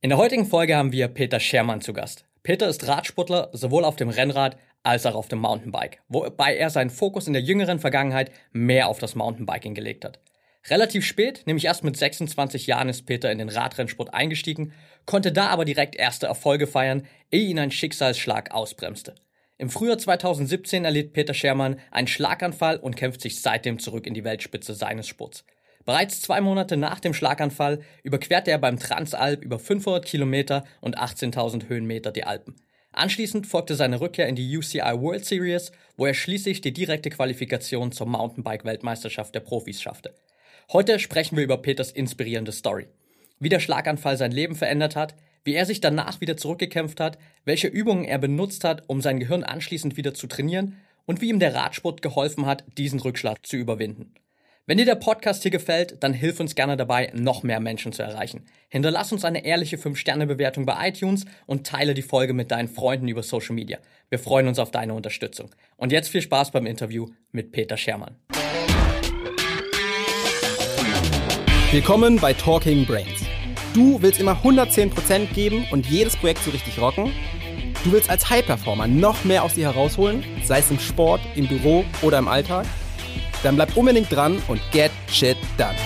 In der heutigen Folge haben wir Peter Schermann zu Gast. Peter ist Radsportler sowohl auf dem Rennrad als auch auf dem Mountainbike, wobei er seinen Fokus in der jüngeren Vergangenheit mehr auf das Mountainbiking gelegt hat. Relativ spät, nämlich erst mit 26 Jahren, ist Peter in den Radrennsport eingestiegen, konnte da aber direkt erste Erfolge feiern, ehe ihn ein Schicksalsschlag ausbremste. Im Frühjahr 2017 erlitt Peter Schermann einen Schlaganfall und kämpft sich seitdem zurück in die Weltspitze seines Sports. Bereits zwei Monate nach dem Schlaganfall überquerte er beim Transalp über 500 Kilometer und 18.000 Höhenmeter die Alpen. Anschließend folgte seine Rückkehr in die UCI World Series, wo er schließlich die direkte Qualifikation zur Mountainbike-Weltmeisterschaft der Profis schaffte. Heute sprechen wir über Peters inspirierende Story. Wie der Schlaganfall sein Leben verändert hat, wie er sich danach wieder zurückgekämpft hat, welche Übungen er benutzt hat, um sein Gehirn anschließend wieder zu trainieren und wie ihm der Radsport geholfen hat, diesen Rückschlag zu überwinden. Wenn dir der Podcast hier gefällt, dann hilf uns gerne dabei, noch mehr Menschen zu erreichen. Hinterlass uns eine ehrliche 5-Sterne-Bewertung bei iTunes und teile die Folge mit deinen Freunden über Social Media. Wir freuen uns auf deine Unterstützung. Und jetzt viel Spaß beim Interview mit Peter Schermann. Willkommen bei Talking Brains. Du willst immer 110% geben und jedes Projekt so richtig rocken? Du willst als High-Performer noch mehr aus dir herausholen, sei es im Sport, im Büro oder im Alltag? Dann bleib unbedingt dran und get shit done.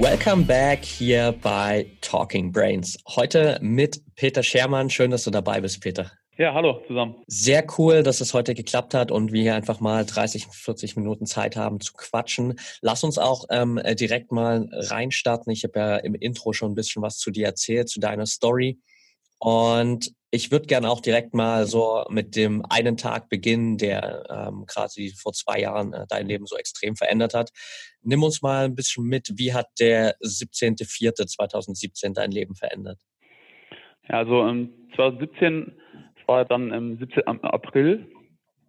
Welcome back hier bei Talking Brains. Heute mit Peter Schermann. Schön, dass du dabei bist, Peter. Ja, hallo zusammen. Sehr cool, dass es heute geklappt hat und wir hier einfach mal 30, 40 Minuten Zeit haben zu quatschen. Lass uns auch ähm, direkt mal reinstarten. Ich habe ja im Intro schon ein bisschen was zu dir erzählt, zu deiner Story. Und ich würde gerne auch direkt mal so mit dem einen Tag beginnen, der ähm, quasi vor zwei Jahren äh, dein Leben so extrem verändert hat. Nimm uns mal ein bisschen mit, wie hat der 17.04.2017 dein Leben verändert? Ja, also ähm, 2017 war dann im 17. April,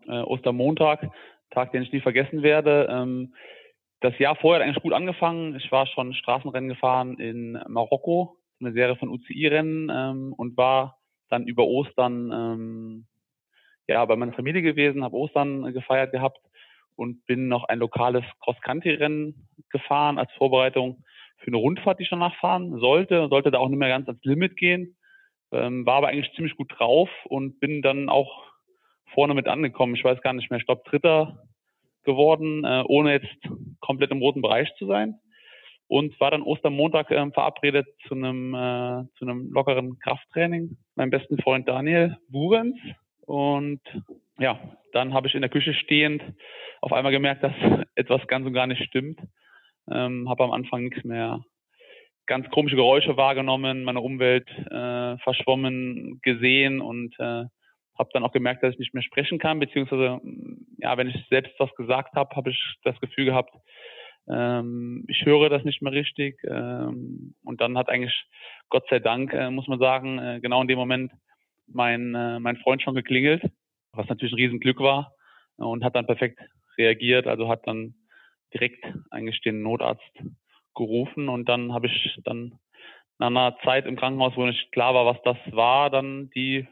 äh, Ostermontag, Tag, den ich nie vergessen werde. Ähm, das Jahr vorher hat eigentlich gut angefangen. Ich war schon Straßenrennen gefahren in Marokko, eine Serie von UCI-Rennen ähm, und war dann über Ostern ähm, ja bei meiner Familie gewesen, habe Ostern gefeiert gehabt und bin noch ein lokales Cross-Country-Rennen gefahren als Vorbereitung für eine Rundfahrt, die ich danach fahren sollte. Sollte da auch nicht mehr ganz ans Limit gehen. Ähm, war aber eigentlich ziemlich gut drauf und bin dann auch vorne mit angekommen. Ich weiß gar nicht mehr, glaube Dritter geworden, äh, ohne jetzt komplett im roten Bereich zu sein. Und war dann Ostermontag äh, verabredet zu einem, äh, zu einem lockeren Krafttraining. Mein besten Freund Daniel Burenz. Und ja, dann habe ich in der Küche stehend auf einmal gemerkt, dass etwas ganz und gar nicht stimmt. Ähm, habe am Anfang nichts mehr ganz komische Geräusche wahrgenommen, meine Umwelt äh, verschwommen gesehen und äh, habe dann auch gemerkt, dass ich nicht mehr sprechen kann, beziehungsweise ja, wenn ich selbst was gesagt habe, habe ich das Gefühl gehabt, ähm, ich höre das nicht mehr richtig. Ähm, und dann hat eigentlich Gott sei Dank, äh, muss man sagen, äh, genau in dem Moment mein, äh, mein Freund schon geklingelt, was natürlich ein Riesenglück war und hat dann perfekt reagiert, also hat dann direkt eigentlich den Notarzt gerufen und dann habe ich dann nach einer Zeit im Krankenhaus, wo nicht klar war, was das war, dann die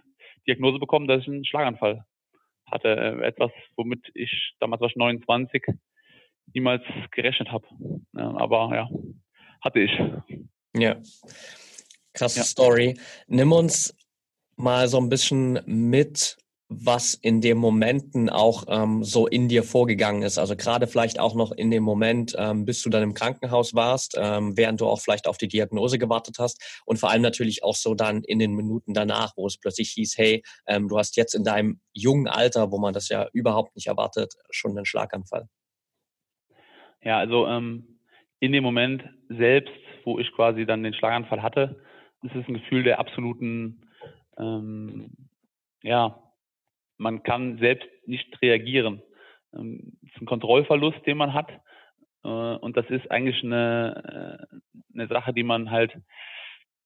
Diagnose bekommen, dass ich einen Schlaganfall hatte. Äh, etwas, womit ich damals war ich 29 niemals gerechnet habe. Aber ja, hatte ich. Ja. Krasse ja. Story. Nimm uns mal so ein bisschen mit was in den Momenten auch ähm, so in dir vorgegangen ist. Also gerade vielleicht auch noch in dem Moment, ähm, bis du dann im Krankenhaus warst, ähm, während du auch vielleicht auf die Diagnose gewartet hast und vor allem natürlich auch so dann in den Minuten danach, wo es plötzlich hieß, hey, ähm, du hast jetzt in deinem jungen Alter, wo man das ja überhaupt nicht erwartet, schon einen Schlaganfall. Ja, also ähm, in dem Moment selbst, wo ich quasi dann den Schlaganfall hatte, ist es ein Gefühl der absoluten ähm, ja, man kann selbst nicht reagieren. Das ähm, ist ein Kontrollverlust, den man hat. Äh, und das ist eigentlich eine, äh, eine Sache, die man halt,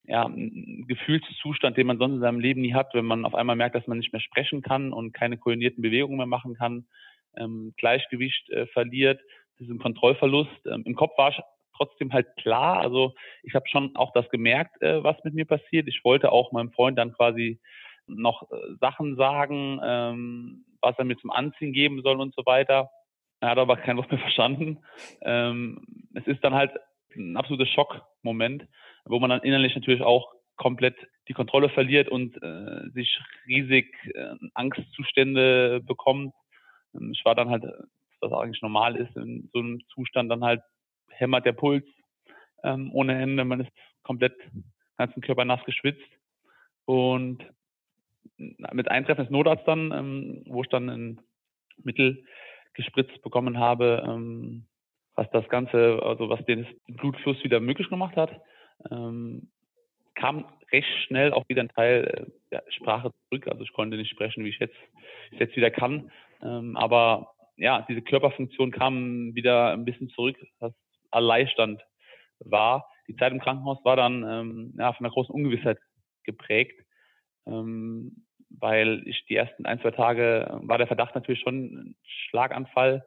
ja, ein Gefühlszustand, den man sonst in seinem Leben nie hat, wenn man auf einmal merkt, dass man nicht mehr sprechen kann und keine koordinierten Bewegungen mehr machen kann, ähm, Gleichgewicht äh, verliert. Das ist ein Kontrollverlust. Ähm, Im Kopf war ich trotzdem halt klar. Also ich habe schon auch das gemerkt, äh, was mit mir passiert. Ich wollte auch meinem Freund dann quasi noch äh, Sachen sagen, ähm, was er mir zum Anziehen geben soll und so weiter. Er hat aber kein Wort mehr verstanden. Ähm, es ist dann halt ein absoluter Schockmoment, wo man dann innerlich natürlich auch komplett die Kontrolle verliert und äh, sich riesig äh, Angstzustände bekommt. Ähm, ich war dann halt, was eigentlich normal ist, in so einem Zustand dann halt hämmert der Puls ähm, ohne Ende. Man ist komplett ganzen Körper nass geschwitzt. Und mit Eintreffen des Notarztes dann, ähm, wo ich dann ein Mittel gespritzt bekommen habe, ähm, was das Ganze, also was den Blutfluss wieder möglich gemacht hat, ähm, kam recht schnell auch wieder ein Teil äh, der Sprache zurück. Also ich konnte nicht sprechen, wie ich jetzt, ich jetzt wieder kann. Ähm, aber ja, diese Körperfunktion kam wieder ein bisschen zurück, was erleichternd war. Die Zeit im Krankenhaus war dann ähm, ja, von einer großen Ungewissheit geprägt, ähm, weil ich die ersten ein, zwei Tage war der Verdacht natürlich schon ein Schlaganfall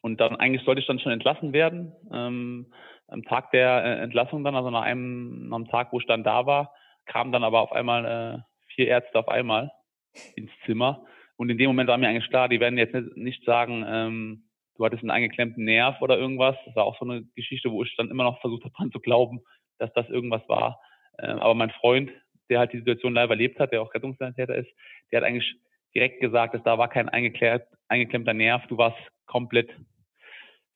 und dann eigentlich sollte ich dann schon entlassen werden. Ähm, am Tag der äh, Entlassung dann, also nach einem, nach einem Tag, wo ich dann da war, kamen dann aber auf einmal äh, vier Ärzte auf einmal ins Zimmer. Und in dem Moment war mir eigentlich klar, die werden jetzt nicht sagen, ähm, du hattest einen eingeklemmten Nerv oder irgendwas. Das war auch so eine Geschichte, wo ich dann immer noch versucht habe, dran zu glauben, dass das irgendwas war. Ähm, aber mein Freund, der halt die Situation live erlebt hat, der auch Rettungssanitäter ist, der hat eigentlich direkt gesagt, dass da war kein eingeklemmter Nerv, du warst komplett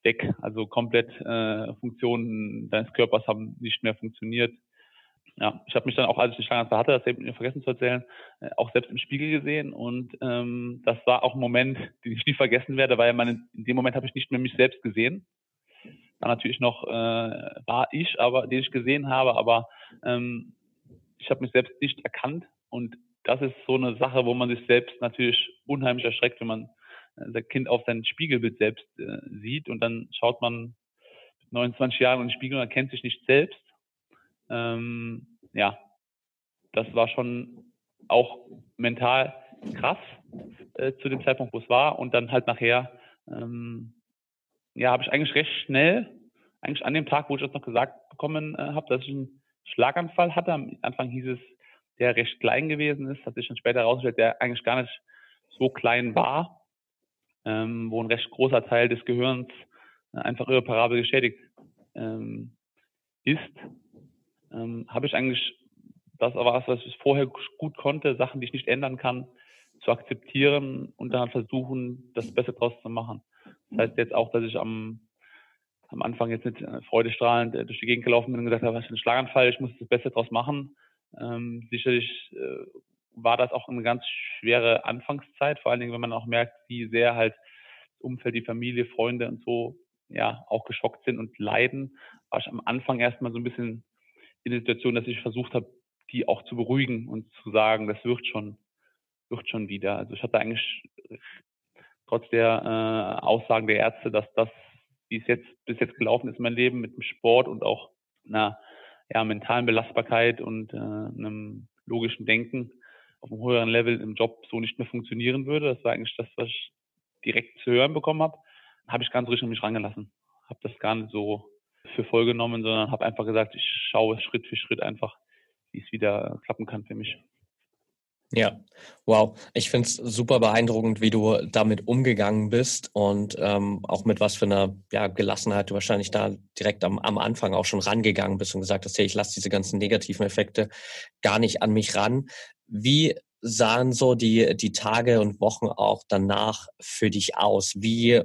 weg. Also komplett äh, Funktionen deines Körpers haben nicht mehr funktioniert. Ja, ich habe mich dann auch, als ich die Schlaganfall hatte, das ich vergessen zu erzählen, äh, auch selbst im Spiegel gesehen und ähm, das war auch ein Moment, den ich nie vergessen werde, weil man in dem Moment habe ich nicht mehr mich selbst gesehen. Dann natürlich noch äh, war ich, aber den ich gesehen habe, aber ähm, ich habe mich selbst nicht erkannt. Und das ist so eine Sache, wo man sich selbst natürlich unheimlich erschreckt, wenn man das Kind auf sein Spiegelbild selbst äh, sieht. Und dann schaut man 29 Jahre in den Spiegel und erkennt sich nicht selbst. Ähm, ja, das war schon auch mental krass äh, zu dem Zeitpunkt, wo es war. Und dann halt nachher, ähm, ja, habe ich eigentlich recht schnell, eigentlich an dem Tag, wo ich das noch gesagt bekommen äh, habe, dass ich einen Schlaganfall hatte. Am Anfang hieß es, der recht klein gewesen ist, hat sich dann später herausgestellt, der eigentlich gar nicht so klein war ähm, wo ein recht großer Teil des Gehirns äh, einfach irreparabel geschädigt ähm, ist, ähm, habe ich eigentlich das aber was, was ich vorher gut konnte, Sachen, die ich nicht ändern kann, zu akzeptieren und dann versuchen, das Beste draus zu machen. Das heißt jetzt auch, dass ich am, am Anfang jetzt nicht äh, freudestrahlend äh, durch die Gegend gelaufen bin und gesagt habe, was ist ein Schlaganfall, ich muss das Beste draus machen. Ähm, sicherlich äh, war das auch eine ganz schwere Anfangszeit, vor allen Dingen, wenn man auch merkt, wie sehr halt das Umfeld, die Familie, Freunde und so ja auch geschockt sind und leiden, war ich am Anfang erstmal so ein bisschen in der Situation, dass ich versucht habe, die auch zu beruhigen und zu sagen, das wird schon, wird schon wieder. Also ich hatte eigentlich trotz der äh, Aussagen der Ärzte, dass das, wie es jetzt bis jetzt gelaufen ist, mein Leben mit dem Sport und auch einer ja, mentalen Belastbarkeit und äh, einem logischen Denken auf einem höheren Level im Job so nicht mehr funktionieren würde. Das war eigentlich das, was ich direkt zu hören bekommen habe. Habe ich ganz ruhig an mich rangelassen. Habe das gar nicht so für voll genommen, sondern habe einfach gesagt, ich schaue Schritt für Schritt einfach, wie es wieder klappen kann für mich. Ja, wow. Ich finde es super beeindruckend, wie du damit umgegangen bist und ähm, auch mit was für einer ja, Gelassenheit du wahrscheinlich da direkt am, am Anfang auch schon rangegangen bist und gesagt hast, hey, ich lasse diese ganzen negativen Effekte gar nicht an mich ran. Wie sahen so die, die Tage und Wochen auch danach für dich aus? Wie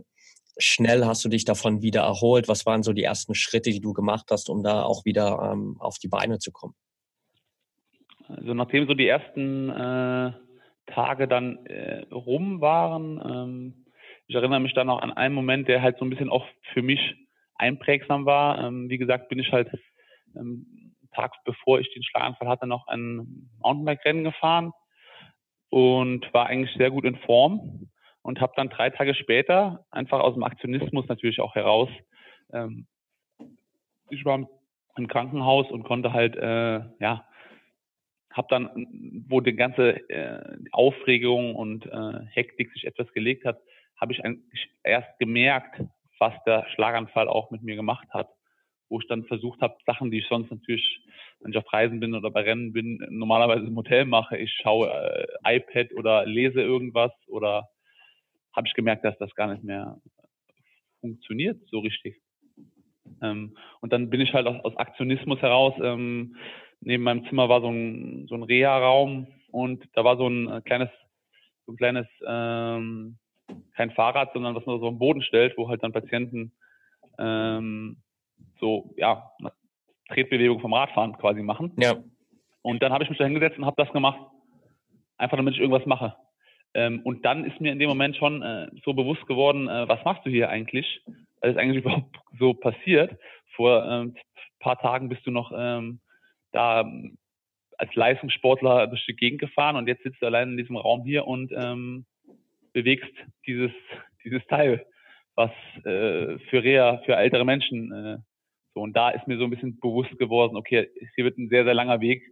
schnell hast du dich davon wieder erholt? Was waren so die ersten Schritte, die du gemacht hast, um da auch wieder ähm, auf die Beine zu kommen? Also nachdem so die ersten äh, Tage dann äh, rum waren, ähm, ich erinnere mich dann auch an einen Moment, der halt so ein bisschen auch für mich einprägsam war. Ähm, wie gesagt, bin ich halt ähm, Tag bevor ich den Schlaganfall hatte, noch ein Mountainbike-Rennen gefahren und war eigentlich sehr gut in Form und habe dann drei Tage später einfach aus dem Aktionismus natürlich auch heraus, ähm, ich war im Krankenhaus und konnte halt, äh, ja, habe dann, wo die ganze äh, Aufregung und äh, Hektik sich etwas gelegt hat, habe ich eigentlich erst gemerkt, was der Schlaganfall auch mit mir gemacht hat wo ich dann versucht habe, Sachen, die ich sonst natürlich wenn ich auf Reisen bin oder bei Rennen bin, normalerweise im Hotel mache. Ich schaue äh, iPad oder lese irgendwas oder habe ich gemerkt, dass das gar nicht mehr funktioniert so richtig. Ähm, und dann bin ich halt aus, aus Aktionismus heraus, ähm, neben meinem Zimmer war so ein, so ein Reha-Raum und da war so ein äh, kleines, so ein kleines, ähm, kein Fahrrad, sondern was man so am Boden stellt, wo halt dann Patienten ähm, so, ja, Tretbewegung vom Radfahren quasi machen. Ja. Und dann habe ich mich da hingesetzt und habe das gemacht. Einfach damit ich irgendwas mache. Ähm, und dann ist mir in dem Moment schon äh, so bewusst geworden, äh, was machst du hier eigentlich? Was ist eigentlich überhaupt so passiert? Vor ähm, paar Tagen bist du noch ähm, da ähm, als Leistungssportler durch die Gegend gefahren und jetzt sitzt du allein in diesem Raum hier und ähm, bewegst dieses, dieses Teil, was äh, für Reha, für ältere Menschen äh, so. Und da ist mir so ein bisschen bewusst geworden, okay, hier wird ein sehr, sehr langer Weg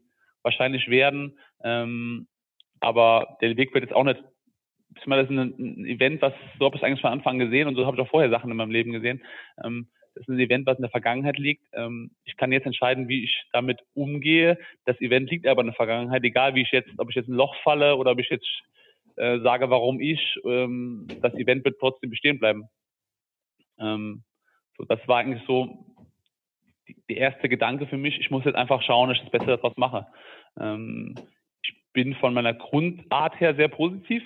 wahrscheinlich werden. Ähm, aber der Weg wird jetzt auch nicht, das ist ein, Event, was, so habe ich eigentlich von Anfang gesehen und so habe ich auch vorher Sachen in meinem Leben gesehen. Ähm, das ist ein Event, was in der Vergangenheit liegt. Ähm, ich kann jetzt entscheiden, wie ich damit umgehe. Das Event liegt aber in der Vergangenheit, egal wie ich jetzt, ob ich jetzt ein Loch falle oder ob ich jetzt äh, sage, warum ich, ähm, das Event wird trotzdem bestehen bleiben. Ähm, so, das war eigentlich so die erste Gedanke für mich. Ich muss jetzt einfach schauen, dass ich das Beste daraus mache. Ähm, ich bin von meiner Grundart her sehr positiv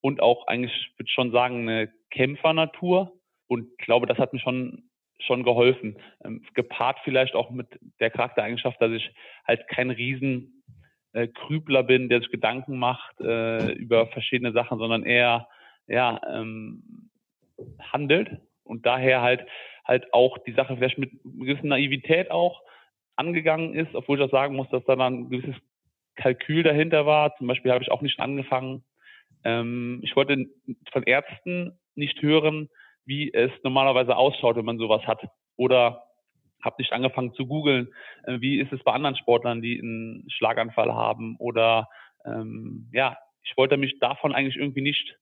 und auch eigentlich, würde ich schon sagen, eine Kämpfernatur und glaube, das hat mir schon schon geholfen. Ähm, gepaart vielleicht auch mit der Charaktereigenschaft, dass ich halt kein riesen äh, Krübler bin, der sich Gedanken macht äh, über verschiedene Sachen, sondern eher ja ähm, handelt und daher halt halt auch die Sache vielleicht mit gewissen Naivität auch angegangen ist, obwohl ich auch sagen muss, dass da dann ein gewisses Kalkül dahinter war. Zum Beispiel habe ich auch nicht angefangen. Ähm, ich wollte von Ärzten nicht hören, wie es normalerweise ausschaut, wenn man sowas hat. Oder habe nicht angefangen zu googeln, äh, wie ist es bei anderen Sportlern, die einen Schlaganfall haben. Oder ähm, ja, ich wollte mich davon eigentlich irgendwie nicht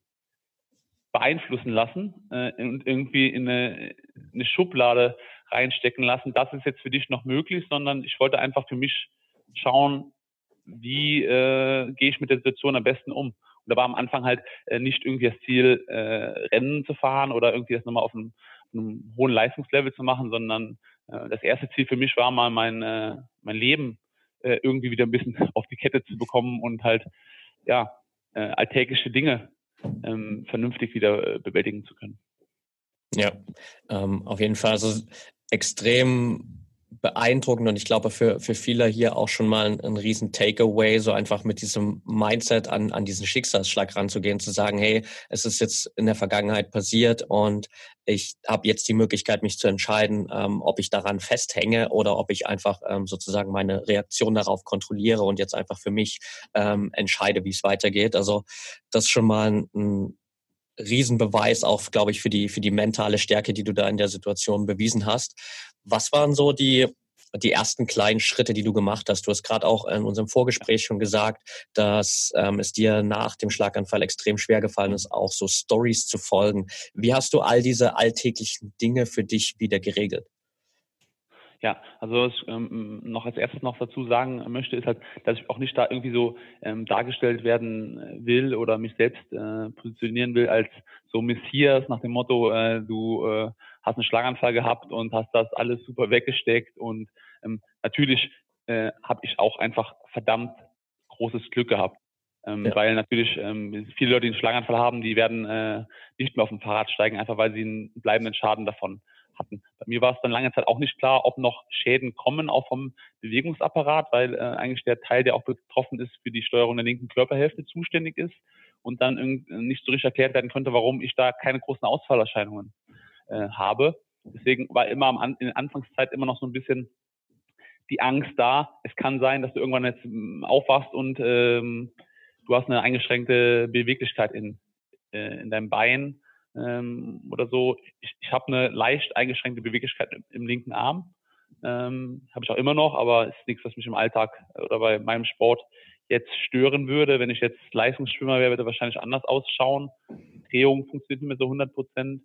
beeinflussen lassen äh, und irgendwie in eine, eine Schublade reinstecken lassen, das ist jetzt für dich noch möglich, sondern ich wollte einfach für mich schauen, wie äh, gehe ich mit der Situation am besten um da war am Anfang halt äh, nicht irgendwie das Ziel, äh, Rennen zu fahren oder irgendwie das nochmal auf einem, einem hohen Leistungslevel zu machen, sondern äh, das erste Ziel für mich war mal mein, mein Leben irgendwie wieder ein bisschen auf die Kette zu bekommen und halt ja alltägliche Dinge ähm, vernünftig wieder äh, bewältigen zu können. Ja, ähm, auf jeden Fall. Also extrem beeindruckend und ich glaube für, für viele hier auch schon mal ein, ein riesen Takeaway, so einfach mit diesem Mindset an, an diesen Schicksalsschlag ranzugehen, zu sagen, hey, es ist jetzt in der Vergangenheit passiert und ich habe jetzt die Möglichkeit, mich zu entscheiden, ähm, ob ich daran festhänge oder ob ich einfach ähm, sozusagen meine Reaktion darauf kontrolliere und jetzt einfach für mich ähm, entscheide, wie es weitergeht. Also das ist schon mal ein, ein Riesenbeweis auch, glaube ich, für die, für die mentale Stärke, die du da in der Situation bewiesen hast. Was waren so die, die ersten kleinen Schritte, die du gemacht hast? Du hast gerade auch in unserem Vorgespräch schon gesagt, dass ähm, es dir nach dem Schlaganfall extrem schwer gefallen ist, auch so Stories zu folgen. Wie hast du all diese alltäglichen Dinge für dich wieder geregelt? Ja, also was ich ähm, noch als erstes noch dazu sagen möchte, ist halt, dass ich auch nicht da irgendwie so ähm, dargestellt werden will oder mich selbst äh, positionieren will als so Messias nach dem Motto, äh, du äh, hast einen Schlaganfall gehabt und hast das alles super weggesteckt und ähm, natürlich äh, habe ich auch einfach verdammt großes Glück gehabt. Ähm, ja. Weil natürlich ähm, viele Leute, die einen Schlaganfall haben, die werden äh, nicht mehr auf dem Fahrrad steigen, einfach weil sie einen bleibenden Schaden davon hatten. Bei mir war es dann lange Zeit auch nicht klar, ob noch Schäden kommen, auch vom Bewegungsapparat, weil äh, eigentlich der Teil, der auch betroffen ist, für die Steuerung der linken Körperhälfte zuständig ist und dann nicht so richtig erklärt werden könnte, warum ich da keine großen Ausfallerscheinungen äh, habe. Deswegen war immer am, in der Anfangszeit immer noch so ein bisschen die Angst da. Es kann sein, dass du irgendwann jetzt ähm, aufwachst und ähm, du hast eine eingeschränkte Beweglichkeit in, äh, in deinem Bein ähm, oder so. Ich, ich habe eine leicht eingeschränkte Beweglichkeit im, im linken Arm. Ähm, habe ich auch immer noch, aber ist nichts, was mich im Alltag oder bei meinem Sport jetzt stören würde. Wenn ich jetzt Leistungsschwimmer wäre, würde wahrscheinlich anders ausschauen. Drehung funktioniert nicht mehr so 100 Prozent.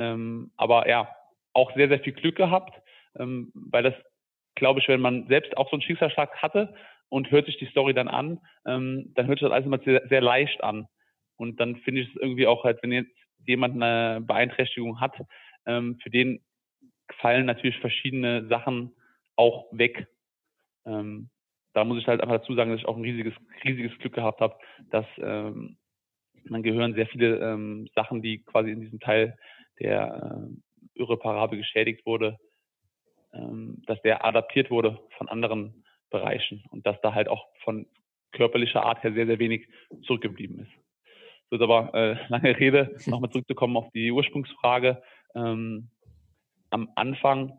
Ähm, aber ja, auch sehr, sehr viel Glück gehabt, ähm, weil das glaube ich, wenn man selbst auch so einen Schicksalsschlag hatte und hört sich die Story dann an, ähm, dann hört sich das alles immer sehr, sehr leicht an. Und dann finde ich es irgendwie auch halt, wenn jetzt jemand eine Beeinträchtigung hat, ähm, für den fallen natürlich verschiedene Sachen auch weg. Ähm, da muss ich halt einfach dazu sagen, dass ich auch ein riesiges, riesiges Glück gehabt habe, dass ähm, man gehören sehr viele ähm, Sachen, die quasi in diesem Teil der äh, irreparabel geschädigt wurde, ähm, dass der adaptiert wurde von anderen Bereichen und dass da halt auch von körperlicher Art her sehr, sehr wenig zurückgeblieben ist. So ist aber äh, lange Rede, nochmal zurückzukommen auf die Ursprungsfrage. Ähm, am Anfang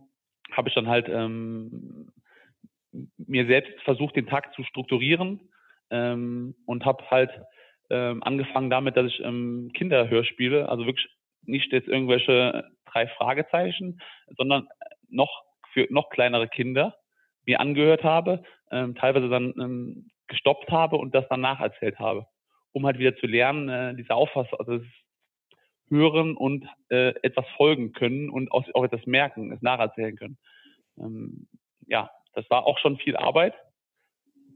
habe ich dann halt ähm, mir selbst versucht, den Tag zu strukturieren ähm, und habe halt ähm, angefangen damit, dass ich ähm, Kinderhörspiele, also wirklich nicht jetzt irgendwelche drei Fragezeichen, sondern noch für noch kleinere Kinder mir angehört habe, ähm, teilweise dann ähm, gestoppt habe und das dann nacherzählt habe, um halt wieder zu lernen, äh, diese Auffassung, also das hören und äh, etwas folgen können und auch, auch etwas merken, es nacherzählen können. Ähm, ja, das war auch schon viel Arbeit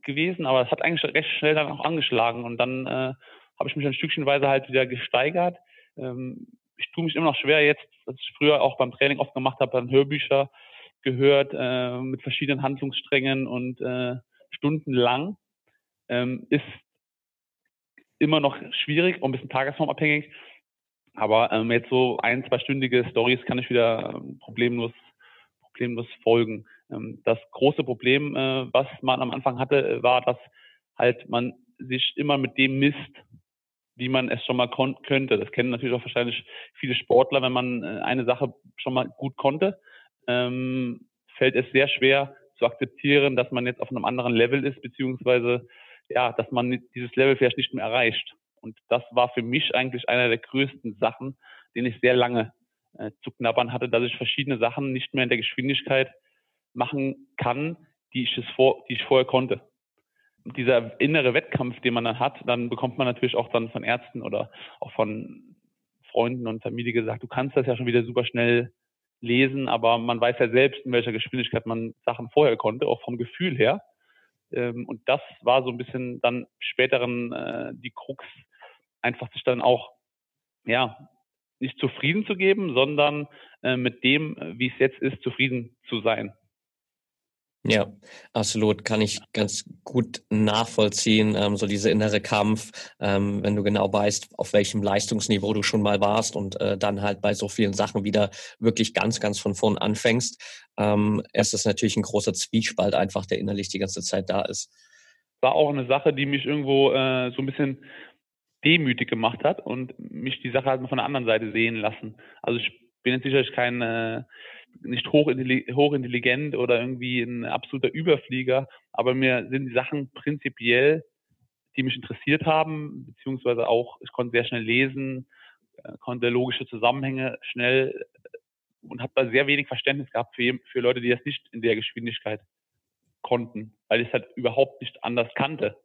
gewesen, aber es hat eigentlich recht schnell dann auch angeschlagen und dann äh, habe ich mich ein Stückchenweise halt wieder gesteigert. Ähm, ich tue mich immer noch schwer jetzt, was ich früher auch beim Training oft gemacht habe, dann Hörbücher gehört äh, mit verschiedenen Handlungssträngen und äh, stundenlang. Ähm, ist immer noch schwierig und ein bisschen tagesformabhängig. Aber ähm, jetzt so ein, zweistündige Stories kann ich wieder ähm, problemlos, problemlos folgen. Ähm, das große Problem, äh, was man am Anfang hatte, war, dass halt man sich immer mit dem misst, wie man es schon mal könnte. Das kennen natürlich auch wahrscheinlich viele Sportler, wenn man äh, eine Sache schon mal gut konnte, ähm, fällt es sehr schwer zu akzeptieren, dass man jetzt auf einem anderen Level ist, beziehungsweise ja, dass man dieses Level vielleicht nicht mehr erreicht. Und das war für mich eigentlich einer der größten Sachen, den ich sehr lange äh, zu knabbern hatte, dass ich verschiedene Sachen nicht mehr in der Geschwindigkeit machen kann, die ich, es vor, die ich vorher konnte. Dieser innere Wettkampf, den man dann hat, dann bekommt man natürlich auch dann von Ärzten oder auch von Freunden und Familie gesagt, du kannst das ja schon wieder super schnell lesen, aber man weiß ja selbst, in welcher Geschwindigkeit man Sachen vorher konnte, auch vom Gefühl her. Ähm, und das war so ein bisschen dann späteren äh, die Krux, einfach sich dann auch, ja, nicht zufrieden zu geben, sondern äh, mit dem, wie es jetzt ist, zufrieden zu sein. Ja, absolut, kann ich ganz gut nachvollziehen, ähm, so diese innere Kampf, ähm, wenn du genau weißt, auf welchem Leistungsniveau du schon mal warst und äh, dann halt bei so vielen Sachen wieder wirklich ganz, ganz von vorn anfängst. Ähm, es ist natürlich ein großer Zwiespalt einfach, der innerlich die ganze Zeit da ist. War auch eine Sache, die mich irgendwo äh, so ein bisschen demütig gemacht hat und mich die Sache halt von der anderen Seite sehen lassen. Also ich bin jetzt sicherlich kein äh, nicht hochintelligent oder irgendwie ein absoluter Überflieger, aber mir sind die Sachen prinzipiell, die mich interessiert haben, beziehungsweise auch, ich konnte sehr schnell lesen, äh, konnte logische Zusammenhänge schnell äh, und habe da sehr wenig Verständnis gehabt für, für Leute, die das nicht in der Geschwindigkeit konnten, weil ich es halt überhaupt nicht anders kannte.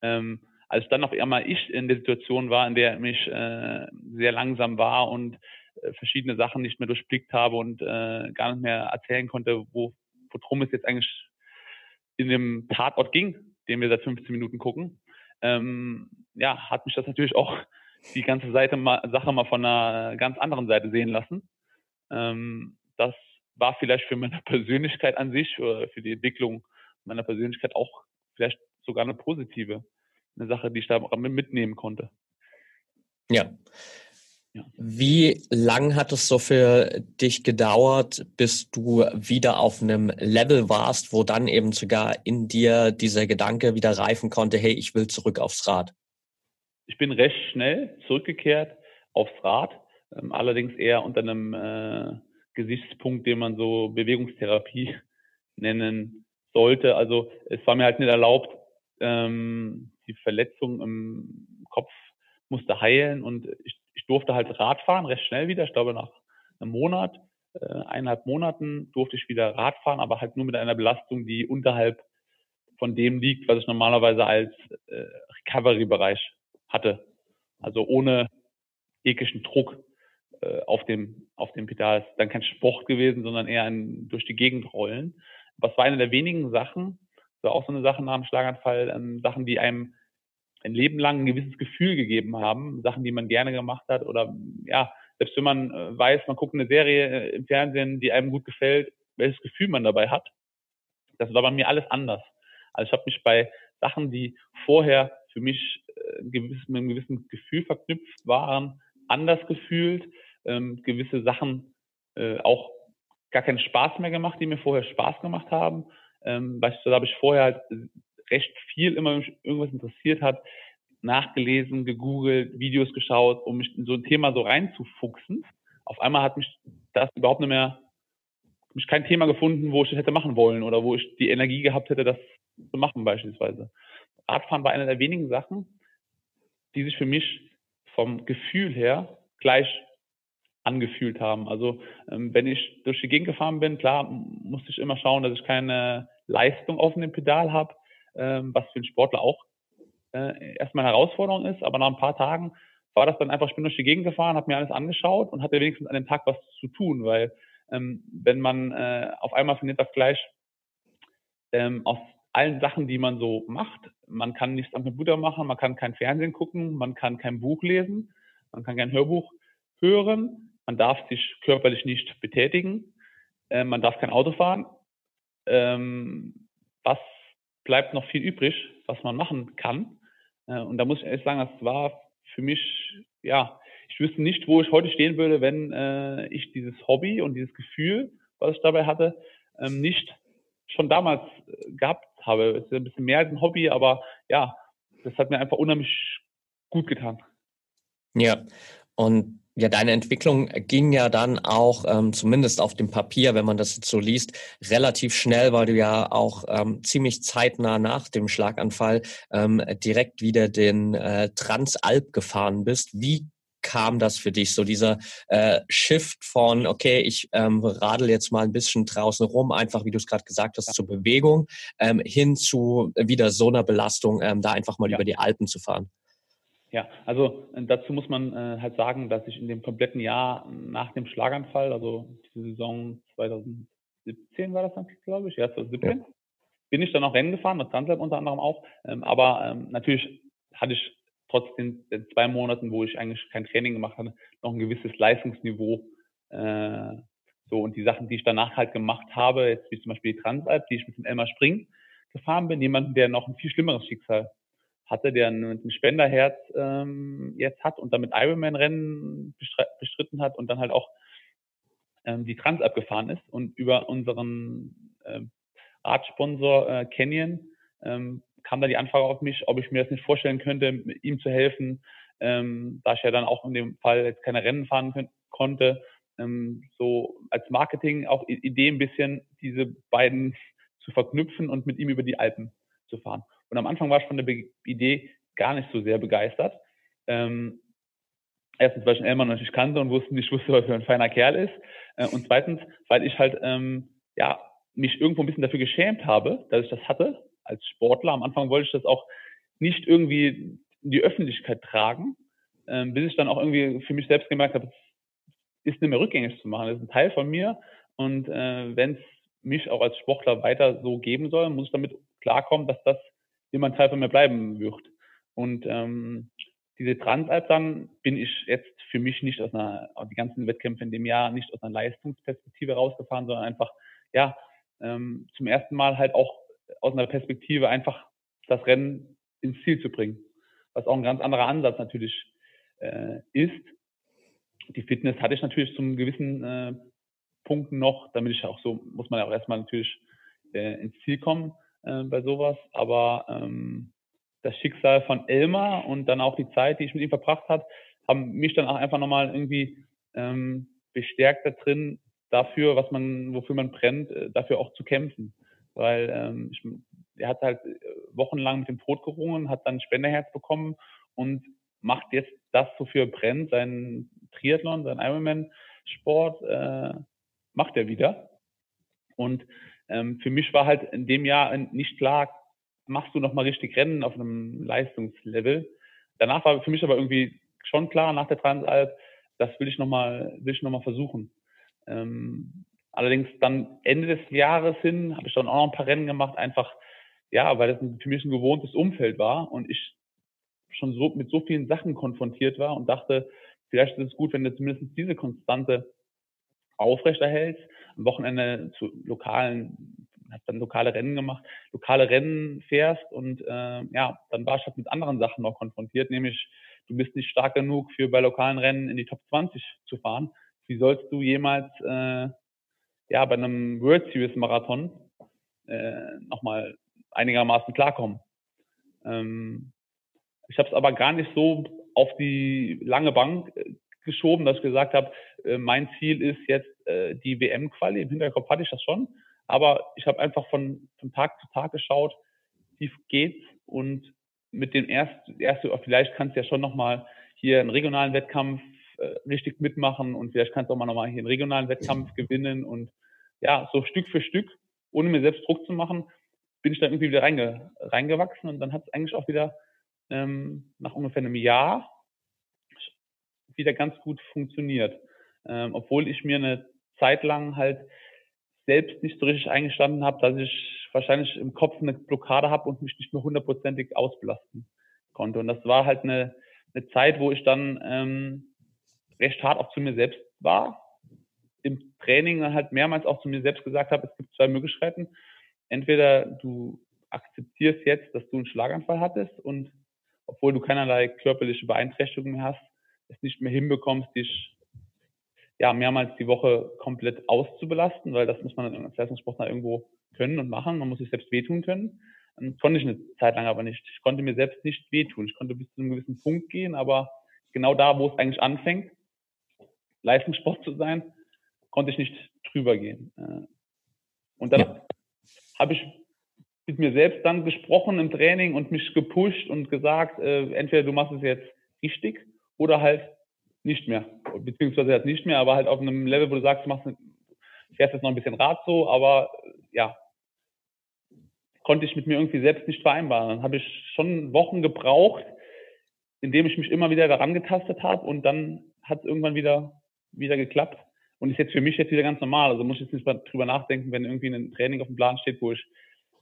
Ähm, als dann auf einmal ich in der Situation war, in der mich äh, sehr langsam war und äh, verschiedene Sachen nicht mehr durchblickt habe und äh, gar nicht mehr erzählen konnte, wo, worum es jetzt eigentlich in dem Tatort ging, den wir seit 15 Minuten gucken, ähm, ja, hat mich das natürlich auch die ganze Seite mal, Sache mal von einer ganz anderen Seite sehen lassen. Ähm, das war vielleicht für meine Persönlichkeit an sich oder für die Entwicklung meiner Persönlichkeit auch vielleicht sogar eine positive, eine Sache, die ich da mitnehmen konnte. Ja, wie lang hat es so für dich gedauert, bis du wieder auf einem Level warst, wo dann eben sogar in dir dieser Gedanke wieder reifen konnte, hey, ich will zurück aufs Rad? Ich bin recht schnell zurückgekehrt aufs Rad, ähm, allerdings eher unter einem äh, Gesichtspunkt, den man so Bewegungstherapie nennen sollte. Also es war mir halt nicht erlaubt, ähm, die Verletzung im Kopf musste heilen und ich ich durfte halt Radfahren recht schnell wieder. Ich glaube, nach einem Monat, äh, eineinhalb Monaten durfte ich wieder Radfahren, aber halt nur mit einer Belastung, die unterhalb von dem liegt, was ich normalerweise als äh, Recovery-Bereich hatte. Also ohne ekischen Druck äh, auf dem auf dem Pedal. ist dann kein Sport gewesen, sondern eher ein durch die Gegend rollen, was war eine der wenigen Sachen, so auch so eine Sache nach dem Schlaganfall, ähm, Sachen, die einem ein Leben lang ein gewisses Gefühl gegeben haben, Sachen, die man gerne gemacht hat oder ja, selbst wenn man äh, weiß, man guckt eine Serie äh, im Fernsehen, die einem gut gefällt, welches Gefühl man dabei hat, das war bei mir alles anders. Also ich habe mich bei Sachen, die vorher für mich äh, gewiss, mit einem gewissen Gefühl verknüpft waren, anders gefühlt, ähm, gewisse Sachen äh, auch gar keinen Spaß mehr gemacht, die mir vorher Spaß gemacht haben. Ähm, beispielsweise habe ich vorher halt recht viel immer irgendwas interessiert hat, nachgelesen, gegoogelt, Videos geschaut, um mich in so ein Thema so reinzufuchsen. Auf einmal hat mich das überhaupt nicht mehr, mich kein Thema gefunden, wo ich das hätte machen wollen oder wo ich die Energie gehabt hätte, das zu machen beispielsweise. Radfahren war eine der wenigen Sachen, die sich für mich vom Gefühl her gleich angefühlt haben. Also ähm, wenn ich durch die Gegend gefahren bin, klar musste ich immer schauen, dass ich keine Leistung auf dem Pedal habe, ähm, was für einen Sportler auch äh, erstmal eine Herausforderung ist. Aber nach ein paar Tagen war das dann einfach, ich bin durch die Gegend gefahren, habe mir alles angeschaut und hatte wenigstens an dem Tag was zu tun, weil ähm, wenn man äh, auf einmal findet das gleich ähm, aus allen Sachen, die man so macht, man kann nichts am Computer machen, man kann kein Fernsehen gucken, man kann kein Buch lesen, man kann kein Hörbuch hören, man darf sich körperlich nicht betätigen, äh, man darf kein Auto fahren. Ähm, was bleibt noch viel übrig, was man machen kann? Äh, und da muss ich ehrlich sagen, das war für mich, ja, ich wüsste nicht, wo ich heute stehen würde, wenn äh, ich dieses Hobby und dieses Gefühl, was ich dabei hatte, ähm, nicht schon damals äh, gehabt habe. Es ist ein bisschen mehr als ein Hobby, aber ja, das hat mir einfach unheimlich gut getan. Ja, und ja, deine Entwicklung ging ja dann auch, ähm, zumindest auf dem Papier, wenn man das jetzt so liest, relativ schnell, weil du ja auch ähm, ziemlich zeitnah nach dem Schlaganfall ähm, direkt wieder den äh, Transalp gefahren bist. Wie kam das für dich, so dieser äh, Shift von, okay, ich ähm, radel jetzt mal ein bisschen draußen rum, einfach wie du es gerade gesagt hast, zur Bewegung, ähm, hin zu wieder so einer Belastung, ähm, da einfach mal ja. über die Alpen zu fahren? Ja, also äh, dazu muss man äh, halt sagen, dass ich in dem kompletten Jahr nach dem Schlaganfall, also die Saison 2017 war das dann, glaube ich, ja, 2017, ja. bin ich dann auch Rennen gefahren, mit Transalp unter anderem auch. Ähm, aber ähm, natürlich hatte ich trotz den, den, zwei Monaten, wo ich eigentlich kein Training gemacht hatte, noch ein gewisses Leistungsniveau. Äh, so und die Sachen, die ich danach halt gemacht habe, jetzt wie zum Beispiel die Transalp, die ich mit dem Elmar Spring gefahren bin, jemanden, der noch ein viel schlimmeres Schicksal hatte, der ein Spenderherz ähm, jetzt hat und damit Ironman-Rennen bestritten hat und dann halt auch ähm, die Trans abgefahren ist und über unseren ähm, Radsponsor äh, Canyon ähm, kam da die Anfrage auf mich, ob ich mir das nicht vorstellen könnte, ihm zu helfen, ähm, da ich ja dann auch in dem Fall jetzt keine Rennen fahren konnte, ähm, so als Marketing auch Idee ein bisschen diese beiden zu verknüpfen und mit ihm über die Alpen zu fahren. Und am Anfang war ich von der Be Idee gar nicht so sehr begeistert. Ähm, erstens, weil ich den Elmar natürlich kannte und wusste, nicht wusste, was für ein feiner Kerl ist. Äh, und zweitens, weil ich halt ähm, ja mich irgendwo ein bisschen dafür geschämt habe, dass ich das hatte als Sportler. Am Anfang wollte ich das auch nicht irgendwie in die Öffentlichkeit tragen, ähm, bis ich dann auch irgendwie für mich selbst gemerkt habe, es ist nicht mehr rückgängig zu machen. Das ist ein Teil von mir. Und äh, wenn es mich auch als Sportler weiter so geben soll, muss ich damit klarkommen, dass das immer ein Teil von mir bleiben wird. Und ähm, diese Transalp dann bin ich jetzt für mich nicht aus einer, die ganzen Wettkämpfe in dem Jahr nicht aus einer Leistungsperspektive rausgefahren, sondern einfach, ja, ähm, zum ersten Mal halt auch aus einer Perspektive einfach das Rennen ins Ziel zu bringen. Was auch ein ganz anderer Ansatz natürlich äh, ist. Die Fitness hatte ich natürlich zum gewissen äh, Punkten noch, damit ich auch so, muss man ja auch erstmal natürlich äh, ins Ziel kommen äh, bei sowas. Aber ähm, das Schicksal von Elmar und dann auch die Zeit, die ich mit ihm verbracht habe, haben mich dann auch einfach nochmal irgendwie ähm, bestärkt da drin, dafür, was man, wofür man brennt, äh, dafür auch zu kämpfen. Weil ähm, ich, er hat halt äh, wochenlang mit dem Tod gerungen, hat dann Spenderherz bekommen und macht jetzt das, wofür er brennt, seinen Triathlon, seinen Ironman-Sport, äh, macht er wieder. Und ähm, für mich war halt in dem Jahr nicht klar, machst du nochmal richtig Rennen auf einem Leistungslevel. Danach war für mich aber irgendwie schon klar, nach der Transalp, das will ich nochmal, will ich noch mal versuchen. Ähm, Allerdings dann Ende des Jahres hin habe ich dann auch noch ein paar Rennen gemacht, einfach ja, weil das für mich ein gewohntes Umfeld war und ich schon so mit so vielen Sachen konfrontiert war und dachte, vielleicht ist es gut, wenn du zumindest diese Konstante aufrechterhältst, am Wochenende zu lokalen, habe dann lokale Rennen gemacht, lokale Rennen fährst und äh, ja, dann war ich halt mit anderen Sachen noch konfrontiert, nämlich du bist nicht stark genug für bei lokalen Rennen in die Top 20 zu fahren. Wie sollst du jemals äh, ja bei einem World Series Marathon äh, nochmal einigermaßen klarkommen? Ähm, ich habe es aber gar nicht so auf die lange Bank äh, geschoben, dass ich gesagt habe, äh, mein Ziel ist jetzt äh, die WM-Quali. Im Hinterkopf hatte ich das schon. Aber ich habe einfach von, von Tag zu Tag geschaut, wie geht's und mit dem ersten, erste, vielleicht kannst du ja schon nochmal hier einen regionalen Wettkampf äh, richtig mitmachen und vielleicht kannst du auch mal nochmal hier einen regionalen Wettkampf gewinnen und ja, so Stück für Stück, ohne mir selbst Druck zu machen, bin ich dann irgendwie wieder reinge, reingewachsen und dann hat es eigentlich auch wieder ähm, nach ungefähr einem Jahr wieder ganz gut funktioniert. Ähm, obwohl ich mir eine Zeit lang halt selbst nicht so richtig eingestanden habe, dass ich wahrscheinlich im Kopf eine Blockade habe und mich nicht mehr hundertprozentig ausbelasten konnte. Und das war halt eine, eine Zeit, wo ich dann ähm, recht hart auch zu mir selbst war. Im Training dann halt mehrmals auch zu mir selbst gesagt habe, es gibt zwei Möglichkeiten. Entweder du akzeptierst jetzt, dass du einen Schlaganfall hattest und obwohl du keinerlei körperliche Beeinträchtigung mehr hast, es nicht mehr hinbekommst, dich ja mehrmals die Woche komplett auszubelasten, weil das muss man als Leistungssportler irgendwo können und machen. Man muss sich selbst wehtun können. Das konnte ich eine Zeit lang aber nicht. Ich konnte mir selbst nicht wehtun. Ich konnte bis zu einem gewissen Punkt gehen, aber genau da, wo es eigentlich anfängt, Leistungssport zu sein, konnte ich nicht drüber gehen. Äh, und dann ja. habe ich mit mir selbst dann gesprochen im Training und mich gepusht und gesagt, äh, entweder du machst es jetzt richtig oder halt nicht mehr. Beziehungsweise halt nicht mehr, aber halt auf einem Level, wo du sagst, du machst, fährst jetzt noch ein bisschen Rad so, aber ja, konnte ich mit mir irgendwie selbst nicht vereinbaren. Dann habe ich schon Wochen gebraucht, indem ich mich immer wieder daran getastet habe und dann hat es irgendwann wieder, wieder geklappt. Und ist jetzt für mich jetzt wieder ganz normal. Also muss ich jetzt nicht mal drüber nachdenken, wenn irgendwie ein Training auf dem Plan steht, wo ich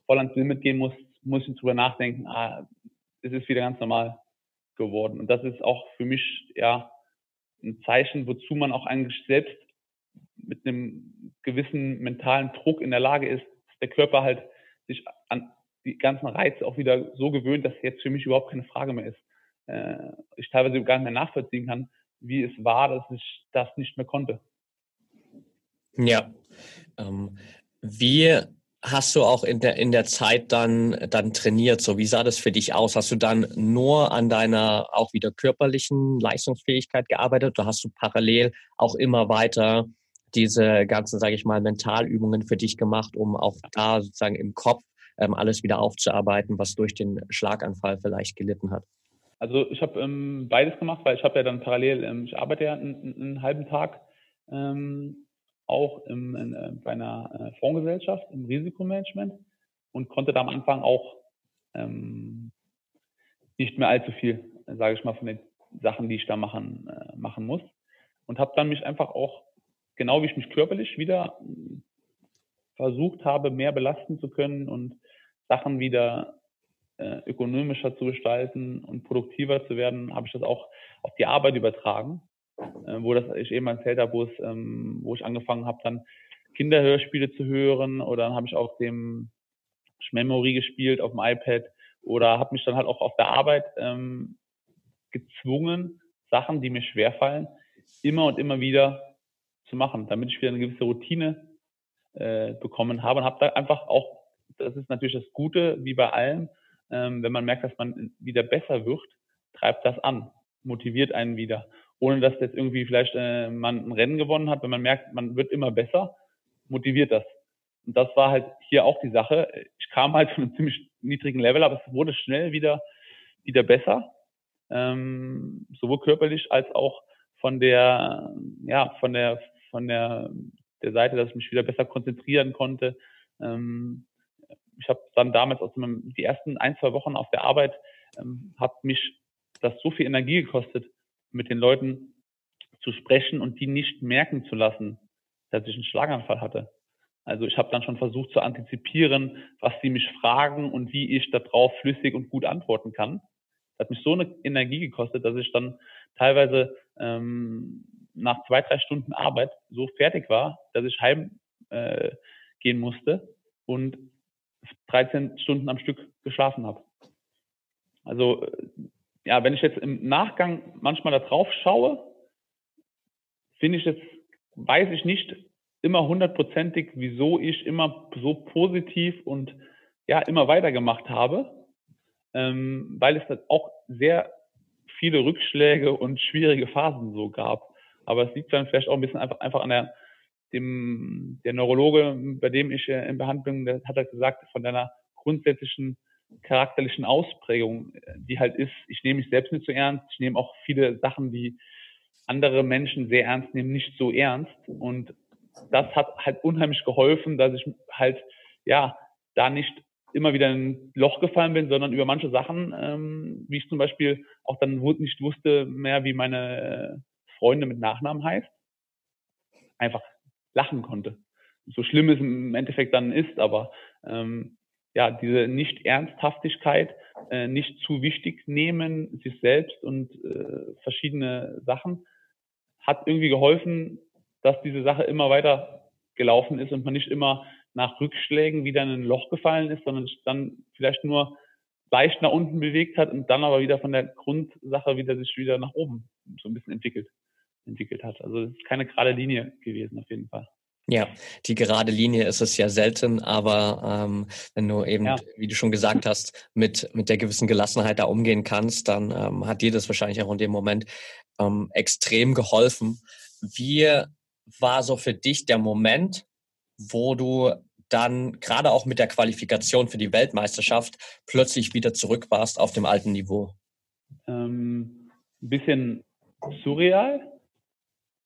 voll ans Limit gehen muss, muss ich drüber nachdenken, ah, es ist wieder ganz normal geworden. Und das ist auch für mich ja ein Zeichen, wozu man auch eigentlich selbst mit einem gewissen mentalen Druck in der Lage ist, dass der Körper halt sich an die ganzen Reize auch wieder so gewöhnt, dass jetzt für mich überhaupt keine Frage mehr ist. Äh, ich teilweise gar nicht mehr nachvollziehen kann, wie es war, dass ich das nicht mehr konnte. Ja. Ähm, wie hast du auch in der, in der Zeit dann, dann trainiert? So, wie sah das für dich aus? Hast du dann nur an deiner auch wieder körperlichen Leistungsfähigkeit gearbeitet oder hast du parallel auch immer weiter diese ganzen, sage ich mal, Mentalübungen für dich gemacht, um auch da sozusagen im Kopf ähm, alles wieder aufzuarbeiten, was durch den Schlaganfall vielleicht gelitten hat? Also ich habe ähm, beides gemacht, weil ich habe ja dann parallel, ähm, ich arbeite ja einen, einen halben Tag ähm, auch im, in, äh, bei einer äh, Fondsgesellschaft im Risikomanagement und konnte da am Anfang auch ähm, nicht mehr allzu viel, sage ich mal, von den Sachen, die ich da machen, äh, machen muss. Und habe dann mich einfach auch, genau wie ich mich körperlich wieder versucht habe, mehr belasten zu können und Sachen wieder äh, ökonomischer zu gestalten und produktiver zu werden, habe ich das auch auf die Arbeit übertragen äh, wo das ich eben erzählt habe, wo es, ähm, wo ich angefangen habe, dann Kinderhörspiele zu hören oder dann habe ich auch dem Memory gespielt auf dem iPad oder habe mich dann halt auch auf der Arbeit ähm, gezwungen, Sachen, die mir schwerfallen, immer und immer wieder zu machen, damit ich wieder eine gewisse Routine äh, bekommen habe und habe da einfach auch, das ist natürlich das Gute, wie bei allem, ähm, wenn man merkt, dass man wieder besser wird, treibt das an, motiviert einen wieder ohne dass jetzt irgendwie vielleicht äh, man ein Rennen gewonnen hat, wenn man merkt, man wird immer besser, motiviert das. Und das war halt hier auch die Sache. Ich kam halt von einem ziemlich niedrigen Level, aber es wurde schnell wieder, wieder besser. Ähm, sowohl körperlich als auch von der, ja, von der, von der, der Seite, dass ich mich wieder besser konzentrieren konnte. Ähm, ich habe dann damals aus dem, die ersten ein, zwei Wochen auf der Arbeit, ähm, hat mich das so viel Energie gekostet, mit den Leuten zu sprechen und die nicht merken zu lassen, dass ich einen Schlaganfall hatte. Also ich habe dann schon versucht zu antizipieren, was sie mich fragen und wie ich darauf flüssig und gut antworten kann. Das hat mich so eine Energie gekostet, dass ich dann teilweise ähm, nach zwei, drei Stunden Arbeit so fertig war, dass ich heim äh, gehen musste und 13 Stunden am Stück geschlafen habe. Also äh, ja, wenn ich jetzt im Nachgang manchmal da drauf schaue, finde ich jetzt, weiß ich nicht immer hundertprozentig, wieso ich immer so positiv und ja, immer weitergemacht habe, ähm, weil es dann auch sehr viele Rückschläge und schwierige Phasen so gab. Aber es liegt dann vielleicht auch ein bisschen einfach, einfach an der, dem, der Neurologe, bei dem ich äh, in Behandlung, der hat halt gesagt, von deiner grundsätzlichen charakterlichen Ausprägung, die halt ist, ich nehme mich selbst nicht so ernst, ich nehme auch viele Sachen, die andere Menschen sehr ernst nehmen, nicht so ernst. Und das hat halt unheimlich geholfen, dass ich halt, ja, da nicht immer wieder in ein Loch gefallen bin, sondern über manche Sachen, ähm, wie ich zum Beispiel auch dann nicht wusste mehr, wie meine Freunde mit Nachnamen heißt, einfach lachen konnte. So schlimm es im Endeffekt dann ist, aber ähm, ja, diese Nicht-Ernsthaftigkeit, äh, nicht zu wichtig nehmen, sich selbst und äh, verschiedene Sachen, hat irgendwie geholfen, dass diese Sache immer weiter gelaufen ist und man nicht immer nach Rückschlägen wieder in ein Loch gefallen ist, sondern sich dann vielleicht nur leicht nach unten bewegt hat und dann aber wieder von der Grundsache wieder sich wieder nach oben so ein bisschen entwickelt, entwickelt hat. Also es ist keine gerade Linie gewesen auf jeden Fall. Ja, die gerade Linie ist es ja selten, aber ähm, wenn du eben, ja. wie du schon gesagt hast, mit, mit der gewissen Gelassenheit da umgehen kannst, dann ähm, hat dir das wahrscheinlich auch in dem Moment ähm, extrem geholfen. Wie war so für dich der Moment, wo du dann gerade auch mit der Qualifikation für die Weltmeisterschaft plötzlich wieder zurück warst auf dem alten Niveau? Ähm, ein bisschen surreal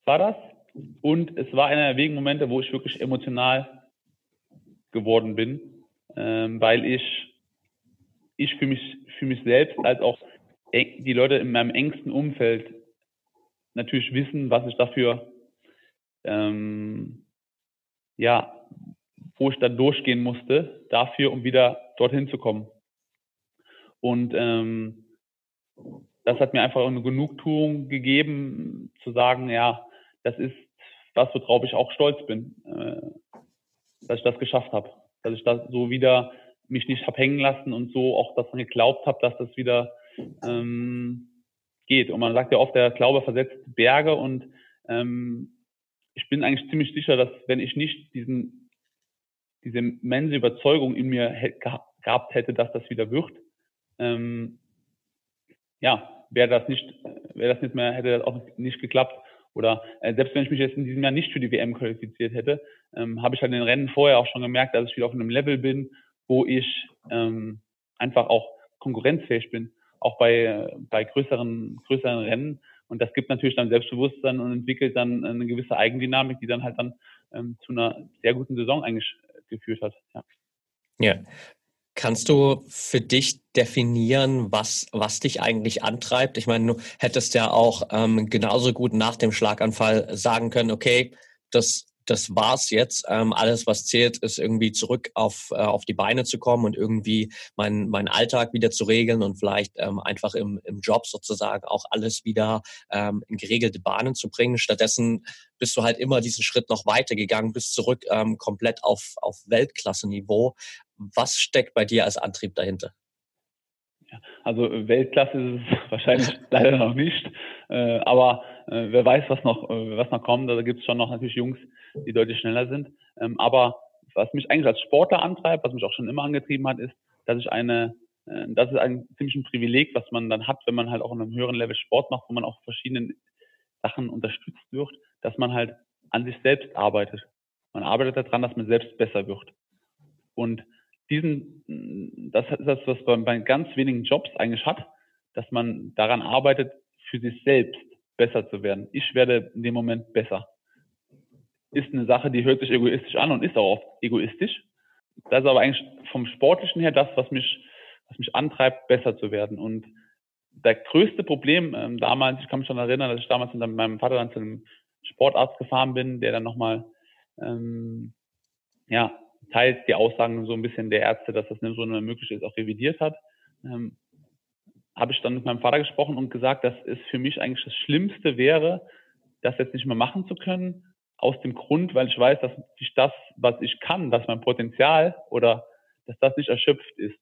war das und es war einer der wenigen Momente, wo ich wirklich emotional geworden bin, ähm, weil ich, ich für mich, für mich selbst als auch die Leute in meinem engsten Umfeld natürlich wissen, was ich dafür, ähm, ja, wo ich dann durchgehen musste, dafür, um wieder dorthin zu kommen. Und ähm, das hat mir einfach eine Genugtuung gegeben, zu sagen, ja, das ist das, worauf ich auch stolz bin, äh, dass ich das geschafft habe. Dass ich das so wieder mich nicht hab hängen lassen und so auch daran geglaubt habe, dass das wieder ähm, geht. Und man sagt ja oft, der Glaube versetzt Berge und ähm, ich bin eigentlich ziemlich sicher, dass wenn ich nicht diesen, diese immense Überzeugung in mir gehabt hätte, dass das wieder wird, ähm, ja, wäre das nicht, wäre das nicht mehr, hätte das auch nicht geklappt. Oder äh, selbst wenn ich mich jetzt in diesem Jahr nicht für die WM qualifiziert hätte, ähm, habe ich halt in den Rennen vorher auch schon gemerkt, dass ich wieder auf einem Level bin, wo ich ähm, einfach auch konkurrenzfähig bin, auch bei, bei größeren, größeren Rennen. Und das gibt natürlich dann Selbstbewusstsein und entwickelt dann eine gewisse Eigendynamik, die dann halt dann ähm, zu einer sehr guten Saison eigentlich geführt hat. Ja. Ja, Kannst du für dich definieren, was, was dich eigentlich antreibt? Ich meine, du hättest ja auch ähm, genauso gut nach dem Schlaganfall sagen können, okay, das, das war's jetzt. Ähm, alles, was zählt, ist irgendwie zurück auf, äh, auf die Beine zu kommen und irgendwie meinen mein Alltag wieder zu regeln und vielleicht ähm, einfach im, im Job sozusagen auch alles wieder ähm, in geregelte Bahnen zu bringen. Stattdessen bist du halt immer diesen Schritt noch weitergegangen, bis zurück ähm, komplett auf, auf Weltklasse-Niveau. Was steckt bei dir als Antrieb dahinter? Also Weltklasse ist es wahrscheinlich leider noch nicht, äh, aber äh, wer weiß, was noch, äh, was noch kommt. Da gibt es schon noch natürlich Jungs, die deutlich schneller sind. Ähm, aber was mich eigentlich als Sportler antreibt, was mich auch schon immer angetrieben hat, ist, dass ich eine, äh, das ist ein ziemlich ein Privileg, was man dann hat, wenn man halt auch in einem höheren Level Sport macht, wo man auch verschiedenen Sachen unterstützt wird, dass man halt an sich selbst arbeitet. Man arbeitet daran, dass man selbst besser wird. Und diesen, das ist das, was man bei ganz wenigen Jobs eigentlich hat, dass man daran arbeitet, für sich selbst besser zu werden. Ich werde in dem Moment besser. Ist eine Sache, die hört sich egoistisch an und ist auch oft egoistisch. Das ist aber eigentlich vom Sportlichen her das, was mich, was mich antreibt, besser zu werden. Und der größte Problem ähm, damals, ich kann mich schon erinnern, dass ich damals mit meinem Vater dann zu einem Sportarzt gefahren bin, der dann nochmal ähm, ja, teils die Aussagen so ein bisschen der Ärzte, dass das nicht so möglich ist, auch revidiert hat. Ähm, habe ich dann mit meinem Vater gesprochen und gesagt, dass es für mich eigentlich das Schlimmste wäre, das jetzt nicht mehr machen zu können, aus dem Grund, weil ich weiß, dass ich das, was ich kann, dass mein Potenzial oder dass das nicht erschöpft ist.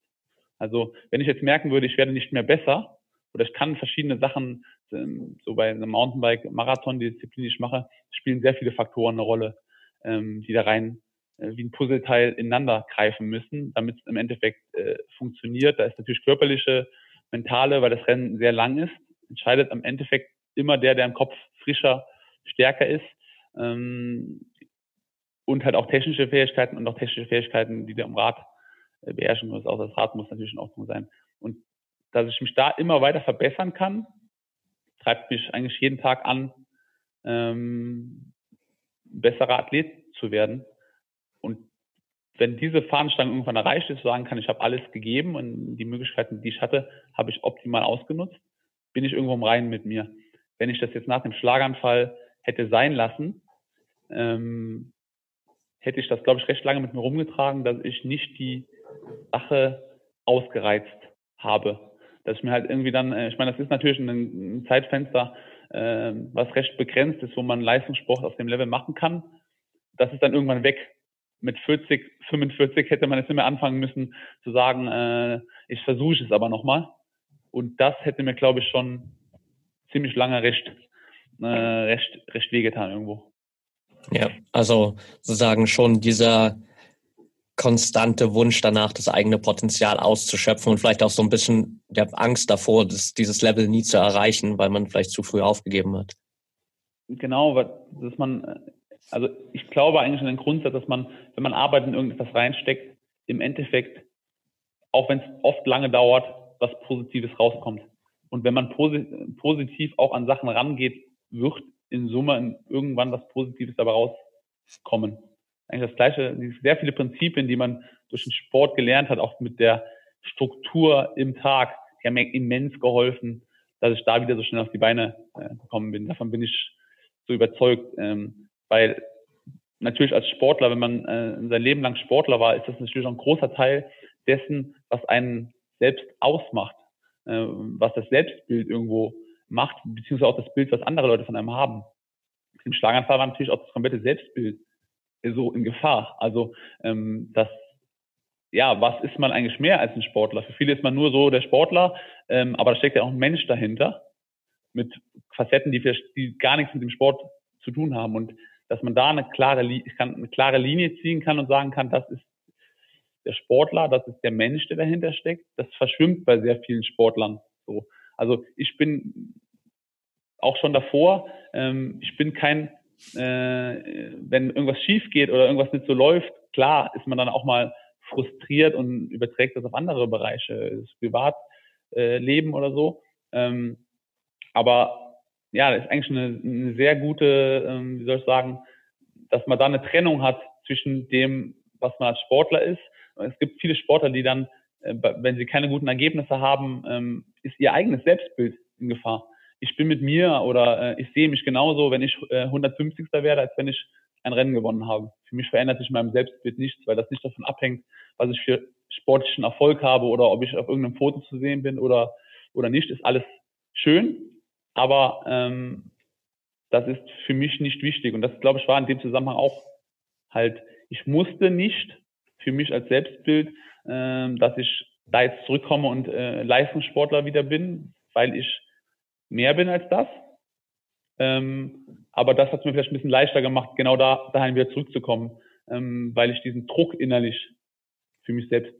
Also wenn ich jetzt merken würde, ich werde nicht mehr besser oder ich kann verschiedene Sachen, ähm, so bei einem Mountainbike-Marathon, die Disziplin, die ich mache, spielen sehr viele Faktoren eine Rolle, ähm, die da rein wie ein Puzzleteil ineinander greifen müssen, damit es im Endeffekt äh, funktioniert. Da ist natürlich körperliche, mentale, weil das Rennen sehr lang ist, entscheidet am Endeffekt immer der, der im Kopf frischer, stärker ist. Ähm, und halt auch technische Fähigkeiten und auch technische Fähigkeiten, die du am Rad äh, beherrschen musst. Auch das Rad muss natürlich in Ordnung sein. Und dass ich mich da immer weiter verbessern kann, treibt mich eigentlich jeden Tag an, ähm, besserer Athlet zu werden. Und wenn diese Fahnenstange irgendwann erreicht ist, sagen kann, ich habe alles gegeben und die Möglichkeiten, die ich hatte, habe ich optimal ausgenutzt, bin ich irgendwo im Reinen mit mir. Wenn ich das jetzt nach dem Schlaganfall hätte sein lassen, ähm, hätte ich das, glaube ich, recht lange mit mir rumgetragen, dass ich nicht die Sache ausgereizt habe. Dass ich mir halt irgendwie dann, äh, ich meine, das ist natürlich ein, Zeitfenster, äh, was recht begrenzt ist, wo man Leistungssport auf dem Level machen kann. Das ist dann irgendwann weg. Mit 40, 45 hätte man jetzt mehr anfangen müssen zu sagen, äh, ich versuche es aber nochmal. Und das hätte mir, glaube ich, schon ziemlich lange recht, äh, recht, recht wehgetan irgendwo. Ja, also sozusagen schon dieser konstante Wunsch danach, das eigene Potenzial auszuschöpfen und vielleicht auch so ein bisschen der Angst davor, das, dieses Level nie zu erreichen, weil man vielleicht zu früh aufgegeben hat. Genau, dass man, also ich glaube eigentlich an den Grundsatz, dass man, wenn man Arbeit in irgendetwas reinsteckt, im Endeffekt, auch wenn es oft lange dauert, was Positives rauskommt. Und wenn man positiv auch an Sachen rangeht, wird in Summe irgendwann was Positives dabei rauskommen. Eigentlich das gleiche, sehr viele Prinzipien, die man durch den Sport gelernt hat, auch mit der Struktur im Tag, die haben mir immens geholfen, dass ich da wieder so schnell auf die Beine äh, gekommen bin. Davon bin ich so überzeugt, ähm, weil natürlich als Sportler, wenn man äh, sein Leben lang Sportler war, ist das natürlich auch ein großer Teil dessen, was einen selbst ausmacht, äh, was das Selbstbild irgendwo macht, beziehungsweise auch das Bild, was andere Leute von einem haben. Im Schlaganfall war natürlich auch das komplette Selbstbild so in Gefahr. Also ähm, das, ja, was ist man eigentlich mehr als ein Sportler? Für viele ist man nur so der Sportler, ähm, aber da steckt ja auch ein Mensch dahinter mit Facetten, die, die gar nichts mit dem Sport zu tun haben. Und dass man da eine klare, eine klare Linie ziehen kann und sagen kann, das ist der Sportler, das ist der Mensch, der dahinter steckt, das verschwimmt bei sehr vielen Sportlern so. Also ich bin auch schon davor, ähm, ich bin kein, äh, wenn irgendwas schief geht oder irgendwas nicht so läuft, klar ist man dann auch mal frustriert und überträgt das auf andere Bereiche, das Privatleben äh, oder so. Ähm, aber ja, das ist eigentlich eine, eine sehr gute, ähm, wie soll ich sagen, dass man da eine Trennung hat zwischen dem, was man als Sportler ist. Es gibt viele Sportler, die dann äh, wenn sie keine guten Ergebnisse haben, ähm, ist ihr eigenes Selbstbild in Gefahr. Ich bin mit mir oder äh, ich sehe mich genauso, wenn ich 150. Äh, werde, als wenn ich ein Rennen gewonnen habe. Für mich verändert sich in meinem Selbstbild nichts, weil das nicht davon abhängt, was ich für sportlichen Erfolg habe oder ob ich auf irgendeinem Foto zu sehen bin oder, oder nicht, ist alles schön. Aber ähm, das ist für mich nicht wichtig. Und das, glaube ich, war in dem Zusammenhang auch halt, ich musste nicht für mich als Selbstbild äh, dass ich da jetzt zurückkomme und äh, Leistungssportler wieder bin, weil ich mehr bin als das. Ähm, aber das hat mir vielleicht ein bisschen leichter gemacht, genau da dahin wieder zurückzukommen, ähm, weil ich diesen Druck innerlich für mich selbst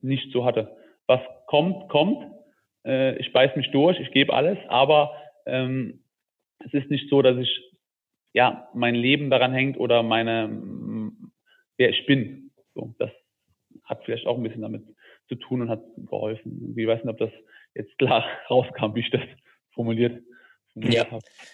nicht so hatte. Was kommt, kommt. Äh, ich beiß mich durch, ich gebe alles, aber ähm, es ist nicht so, dass ich ja mein Leben daran hängt oder meine wer ich bin. So, das hat vielleicht auch ein bisschen damit zu tun und hat geholfen. Ich weiß nicht, ob das jetzt klar rauskam, wie ich das formuliert ja,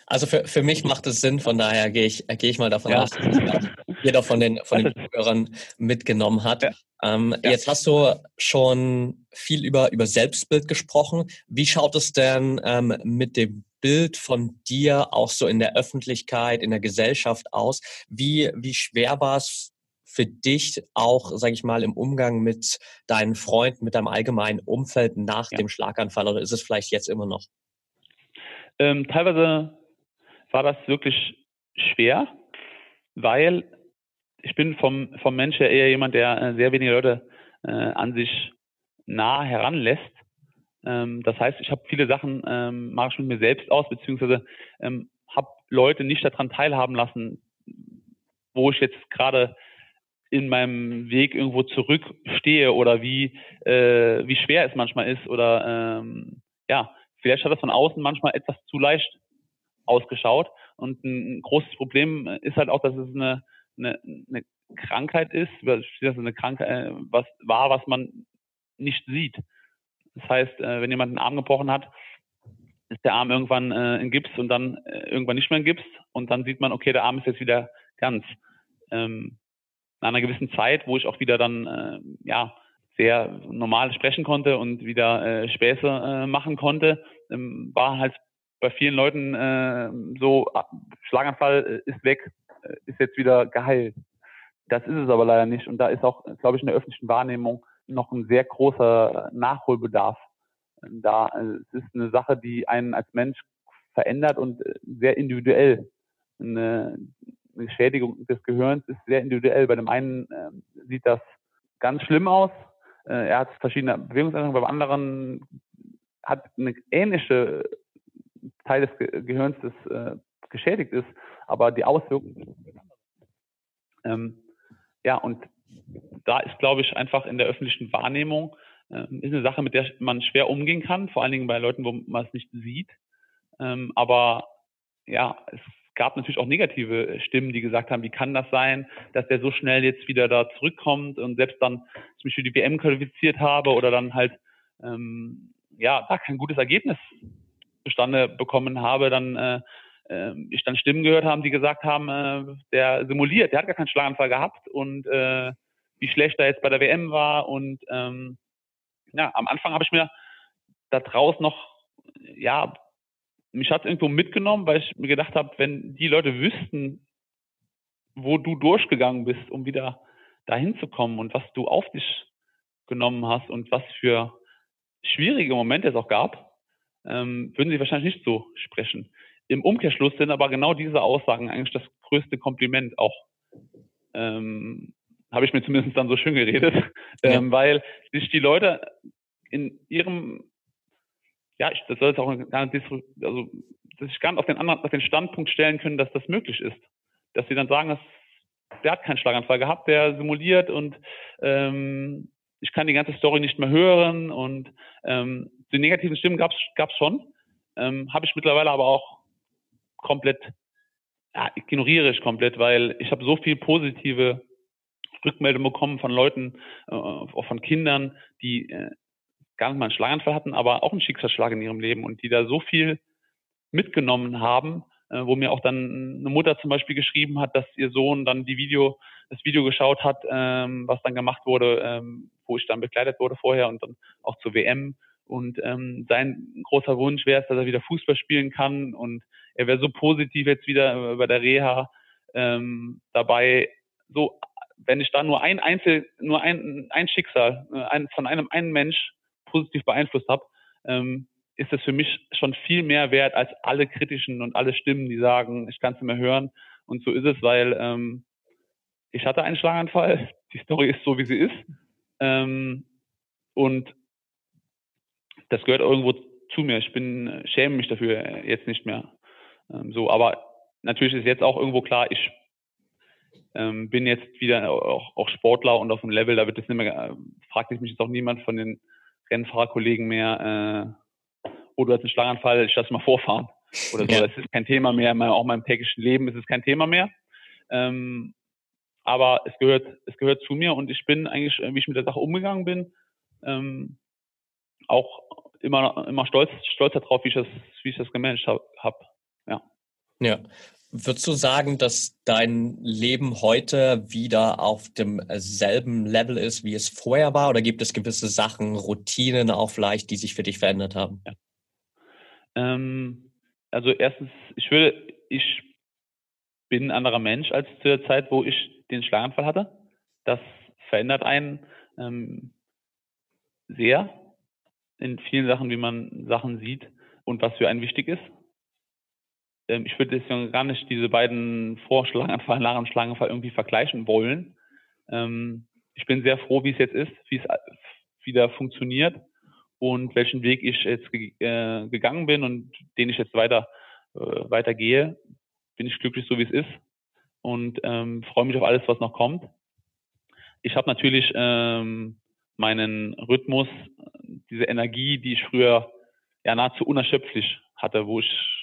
also für, für mich macht es Sinn, von daher gehe ich, gehe ich mal davon ja. aus, dass das jeder von den, von den Zuhörern mitgenommen hat. Ja. Ähm, ja. Jetzt hast du schon viel über, über Selbstbild gesprochen. Wie schaut es denn ähm, mit dem Bild von dir auch so in der Öffentlichkeit, in der Gesellschaft aus? Wie, wie schwer war es für dich auch, sage ich mal, im Umgang mit deinen Freunden, mit deinem allgemeinen Umfeld nach ja. dem Schlaganfall oder ist es vielleicht jetzt immer noch? Ähm, teilweise war das wirklich schwer, weil ich bin vom, vom Mensch her eher jemand, der äh, sehr wenige Leute äh, an sich nah heranlässt. Ähm, das heißt, ich habe viele Sachen, ähm, mache ich mit mir selbst aus, beziehungsweise ähm, habe Leute nicht daran teilhaben lassen, wo ich jetzt gerade in meinem Weg irgendwo zurückstehe oder wie, äh, wie schwer es manchmal ist oder ähm, ja, vielleicht hat das von außen manchmal etwas zu leicht ausgeschaut. Und ein großes Problem ist halt auch, dass es eine, eine, eine Krankheit ist, Krankheit, äh, was war, was man nicht sieht. Das heißt, äh, wenn jemand einen Arm gebrochen hat, ist der Arm irgendwann äh, in Gips und dann irgendwann nicht mehr in Gips und dann sieht man, okay, der Arm ist jetzt wieder ganz. Ähm, nach einer gewissen Zeit, wo ich auch wieder dann äh, ja sehr normal sprechen konnte und wieder äh, Späße äh, machen konnte, ähm, war halt bei vielen Leuten äh, so, ah, Schlaganfall äh, ist weg, äh, ist jetzt wieder geheilt. Das ist es aber leider nicht. Und da ist auch, glaube ich, in der öffentlichen Wahrnehmung noch ein sehr großer Nachholbedarf. Da äh, es ist eine Sache, die einen als Mensch verändert und sehr individuell. Eine, Schädigung des Gehirns ist sehr individuell. Bei dem einen äh, sieht das ganz schlimm aus. Äh, er hat verschiedene Bewegungsänderungen. Beim anderen hat eine ähnliche Teil des Ge Gehirns, das äh, geschädigt ist, aber die Auswirkungen. Ähm, ja, und da ist, glaube ich, einfach in der öffentlichen Wahrnehmung äh, ist eine Sache, mit der man schwer umgehen kann, vor allen Dingen bei Leuten, wo man es nicht sieht. Ähm, aber ja, es gab natürlich auch negative Stimmen, die gesagt haben, wie kann das sein, dass der so schnell jetzt wieder da zurückkommt und selbst dann zum Beispiel die WM qualifiziert habe oder dann halt ähm, ja da kein gutes Ergebnis zustande bekommen habe, dann äh, ich dann Stimmen gehört haben, die gesagt haben, äh, der simuliert, der hat gar keinen Schlaganfall gehabt und äh, wie schlecht er jetzt bei der WM war und ähm, ja, am Anfang habe ich mir da draußen noch ja mich hat es irgendwo mitgenommen, weil ich mir gedacht habe, wenn die Leute wüssten, wo du durchgegangen bist, um wieder dahin zu kommen und was du auf dich genommen hast und was für schwierige Momente es auch gab, ähm, würden sie wahrscheinlich nicht so sprechen. Im Umkehrschluss sind aber genau diese Aussagen eigentlich das größte Kompliment auch. Ähm, Habe ich mir zumindest dann so schön geredet, ähm, ja. weil sich die Leute in ihrem ja, ich, das soll jetzt auch gar nicht, also, dass ich gar nicht auf den anderen, auf den Standpunkt stellen können, dass das möglich ist. Dass sie dann sagen, dass, der hat keinen Schlaganfall gehabt, der simuliert und ähm, ich kann die ganze Story nicht mehr hören und ähm, die negativen Stimmen gab es schon, ähm, habe ich mittlerweile aber auch komplett, ja, ignoriere ich komplett, weil ich habe so viel positive Rückmeldungen bekommen von Leuten, äh, auch von Kindern, die äh, gar nicht mal einen Schlaganfall hatten, aber auch einen Schicksalsschlag in ihrem Leben und die da so viel mitgenommen haben, äh, wo mir auch dann eine Mutter zum Beispiel geschrieben hat, dass ihr Sohn dann die Video, das Video geschaut hat, ähm, was dann gemacht wurde, ähm, wo ich dann begleitet wurde vorher und dann auch zur WM. Und ähm, sein großer Wunsch wäre es, dass er wieder Fußball spielen kann und er wäre so positiv jetzt wieder bei der Reha ähm, dabei. So, wenn ich da nur ein Einzel, nur ein, ein Schicksal äh, ein, von einem einen Mensch positiv beeinflusst habe, ähm, ist es für mich schon viel mehr wert als alle kritischen und alle Stimmen, die sagen, ich kann es nicht mehr hören. Und so ist es, weil ähm, ich hatte einen Schlaganfall. Die Story ist so, wie sie ist. Ähm, und das gehört irgendwo zu mir. Ich bin schäme mich dafür jetzt nicht mehr. Ähm, so, aber natürlich ist jetzt auch irgendwo klar, ich ähm, bin jetzt wieder auch, auch, Sportler und auf dem Level, da wird es nicht mehr, äh, fragt mich jetzt auch niemand von den Rennfahrerkollegen mehr, äh, oh, du hast einen Schlaganfall, ich lass mal vorfahren. Oder so. Ja. Das ist kein Thema mehr, auch in meinem täglichen Leben ist es kein Thema mehr. Ähm, aber es gehört, es gehört zu mir und ich bin eigentlich, wie ich mit der Sache umgegangen bin, ähm, auch immer, immer stolz, stolz darauf, wie ich das, wie ich das gemanagt habe. Ja. Ja. Würdest du sagen, dass dein Leben heute wieder auf demselben Level ist, wie es vorher war? Oder gibt es gewisse Sachen, Routinen auch vielleicht, die sich für dich verändert haben? Ja. Ähm, also erstens, ich würde, ich bin ein anderer Mensch als zu der Zeit, wo ich den Schlaganfall hatte. Das verändert einen ähm, sehr in vielen Sachen, wie man Sachen sieht und was für einen wichtig ist. Ähm, ich würde deswegen gar nicht diese beiden Vorschlaganfall, Schlaganfall irgendwie vergleichen wollen. Ähm, ich bin sehr froh, wie es jetzt ist, wie es wieder funktioniert und welchen Weg ich jetzt ge äh, gegangen bin und den ich jetzt weiter äh, weitergehe, bin ich glücklich, so wie es ist und ähm, freue mich auf alles, was noch kommt. Ich habe natürlich ähm, meinen Rhythmus, diese Energie, die ich früher ja nahezu unerschöpflich hatte, wo ich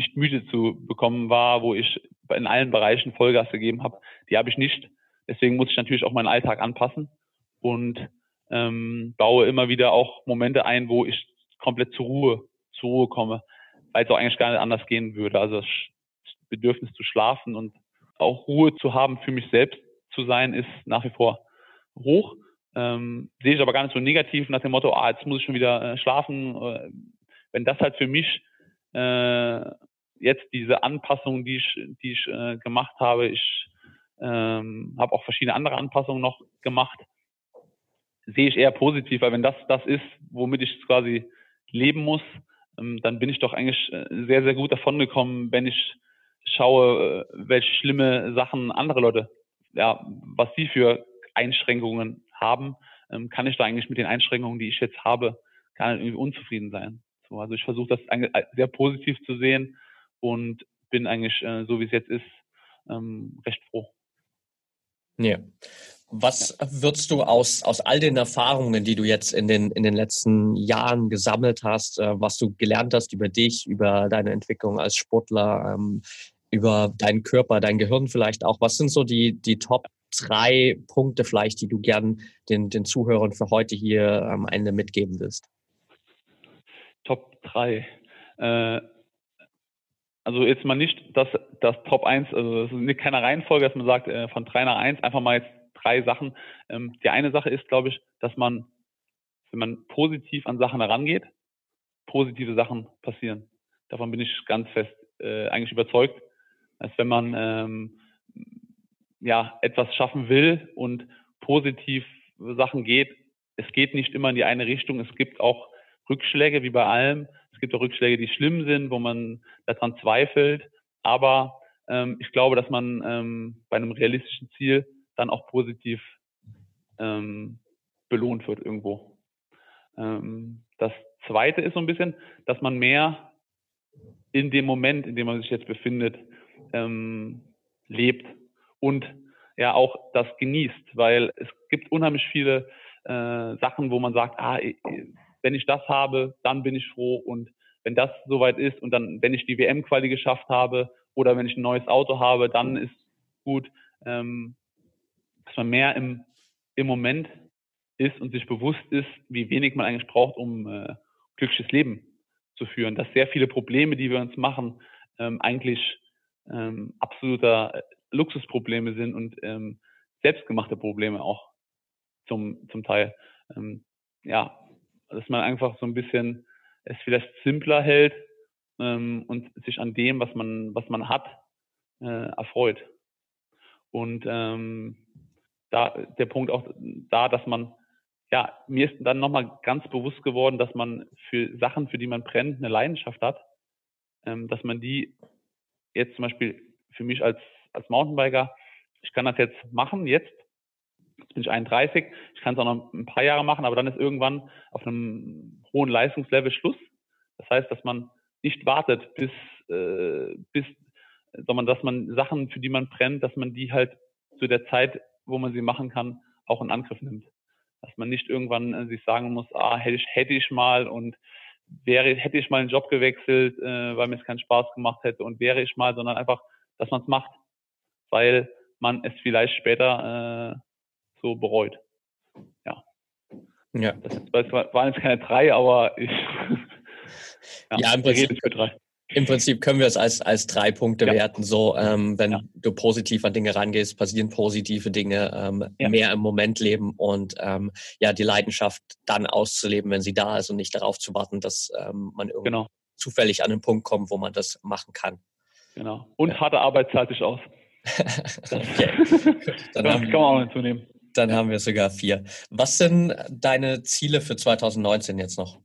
nicht müde zu bekommen war, wo ich in allen Bereichen Vollgas gegeben habe, die habe ich nicht. Deswegen muss ich natürlich auch meinen Alltag anpassen und ähm, baue immer wieder auch Momente ein, wo ich komplett zur Ruhe, zur Ruhe komme, weil es auch eigentlich gar nicht anders gehen würde. Also das Bedürfnis zu schlafen und auch Ruhe zu haben für mich selbst zu sein, ist nach wie vor hoch. Ähm, sehe ich aber gar nicht so negativ nach dem Motto, ah, jetzt muss ich schon wieder äh, schlafen. Äh, wenn das halt für mich äh, jetzt diese Anpassung, die ich, die ich äh, gemacht habe, ich ähm, habe auch verschiedene andere Anpassungen noch gemacht, sehe ich eher positiv, weil wenn das das ist, womit ich quasi leben muss, ähm, dann bin ich doch eigentlich äh, sehr, sehr gut davon gekommen, wenn ich schaue, äh, welche schlimme Sachen andere Leute, ja, was sie für Einschränkungen haben, ähm, kann ich da eigentlich mit den Einschränkungen, die ich jetzt habe, gar nicht irgendwie unzufrieden sein. So, also ich versuche das sehr positiv zu sehen und bin eigentlich, äh, so wie es jetzt ist, ähm, recht froh. Ja. Was würdest du aus, aus all den Erfahrungen, die du jetzt in den, in den letzten Jahren gesammelt hast, äh, was du gelernt hast über dich, über deine Entwicklung als Sportler, ähm, über deinen Körper, dein Gehirn vielleicht auch, was sind so die, die Top drei Punkte vielleicht, die du gern den, den Zuhörern für heute hier am Ende mitgeben willst? Top drei. Äh, also jetzt mal nicht das, das Top 1, also das ist keine Reihenfolge, dass man sagt, äh, von 3 nach 1, einfach mal jetzt drei Sachen. Ähm, die eine Sache ist, glaube ich, dass man, wenn man positiv an Sachen herangeht, positive Sachen passieren. Davon bin ich ganz fest äh, eigentlich überzeugt, dass wenn man ähm, ja etwas schaffen will und positiv Sachen geht, es geht nicht immer in die eine Richtung. Es gibt auch Rückschläge wie bei allem. Es gibt auch Rückschläge, die schlimm sind, wo man daran zweifelt. Aber ähm, ich glaube, dass man ähm, bei einem realistischen Ziel dann auch positiv ähm, belohnt wird irgendwo. Ähm, das Zweite ist so ein bisschen, dass man mehr in dem Moment, in dem man sich jetzt befindet, ähm, lebt und ja auch das genießt, weil es gibt unheimlich viele äh, Sachen, wo man sagt, ah, wenn ich das habe, dann bin ich froh und wenn das soweit ist und dann, wenn ich die WM-Quali geschafft habe oder wenn ich ein neues Auto habe, dann ist gut. Ähm, dass man mehr im, im Moment ist und sich bewusst ist, wie wenig man eigentlich braucht, um äh, glückliches Leben zu führen. Dass sehr viele Probleme, die wir uns machen, ähm, eigentlich ähm, absoluter äh, Luxusprobleme sind und ähm, selbstgemachte Probleme auch zum, zum Teil. Ähm, ja, dass man einfach so ein bisschen es vielleicht simpler hält ähm, und sich an dem, was man, was man hat, äh, erfreut. Und ähm, da der Punkt auch da, dass man, ja, mir ist dann nochmal ganz bewusst geworden, dass man für Sachen, für die man brennt, eine Leidenschaft hat, ähm, dass man die jetzt zum Beispiel für mich als, als Mountainbiker, ich kann das jetzt machen, jetzt, jetzt bin ich 31, ich kann es auch noch ein paar Jahre machen, aber dann ist irgendwann auf einem hohen Leistungslevel Schluss. Das heißt, dass man nicht wartet, bis, äh, bis, sondern dass man Sachen, für die man brennt, dass man die halt zu der Zeit wo man sie machen kann, auch in Angriff nimmt. Dass man nicht irgendwann äh, sich sagen muss, ah, hätte ich, hätte ich mal und wäre, hätte ich mal einen Job gewechselt, äh, weil mir es keinen Spaß gemacht hätte und wäre ich mal, sondern einfach, dass man es macht, weil man es vielleicht später äh, so bereut. Ja. Ja. Das, das waren jetzt keine drei, aber ich. ja, ja im Prinzip. Für drei. Im Prinzip können wir es als, als drei Punkte ja. werten. So, ähm, wenn ja. du positiv an Dinge rangehst, passieren positive Dinge, ähm, ja. mehr im Moment leben und ähm, ja, die Leidenschaft dann auszuleben, wenn sie da ist und nicht darauf zu warten, dass ähm, man irgendwie genau. zufällig an den Punkt kommt, wo man das machen kann. Genau. Und harte Arbeit zahlt sich aus. okay. Dann das kann man auch hinzunehmen. Dann haben wir sogar vier. Was sind deine Ziele für 2019 jetzt noch?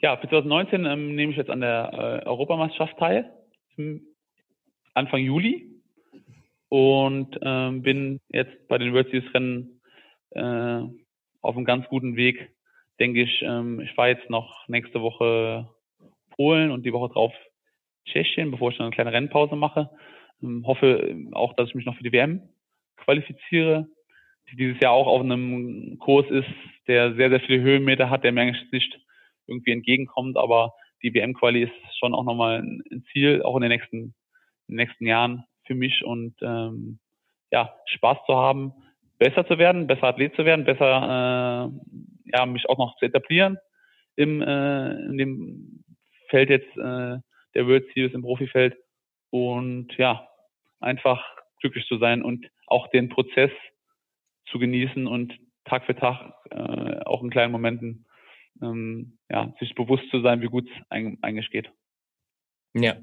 Ja, für 2019 ähm, nehme ich jetzt an der äh, Europameisterschaft teil, Anfang Juli. Und ähm, bin jetzt bei den World Series Rennen äh, auf einem ganz guten Weg, denke ich. Ähm, ich fahre jetzt noch nächste Woche Polen und die Woche drauf Tschechien, bevor ich dann eine kleine Rennpause mache. Ähm, hoffe auch, dass ich mich noch für die WM qualifiziere, die dieses Jahr auch auf einem Kurs ist, der sehr, sehr viele Höhenmeter hat, der mir eigentlich nicht irgendwie entgegenkommt, aber die WM-Quali ist schon auch nochmal ein Ziel, auch in den nächsten, in den nächsten Jahren für mich und ähm, ja, Spaß zu haben, besser zu werden, besser Athlet zu werden, besser äh, ja, mich auch noch zu etablieren im, äh, in dem Feld jetzt äh, der World Series im Profifeld und ja, einfach glücklich zu sein und auch den Prozess zu genießen und Tag für Tag äh, auch in kleinen Momenten ähm, ja, sich bewusst zu sein, wie gut es eigentlich geht. Ja,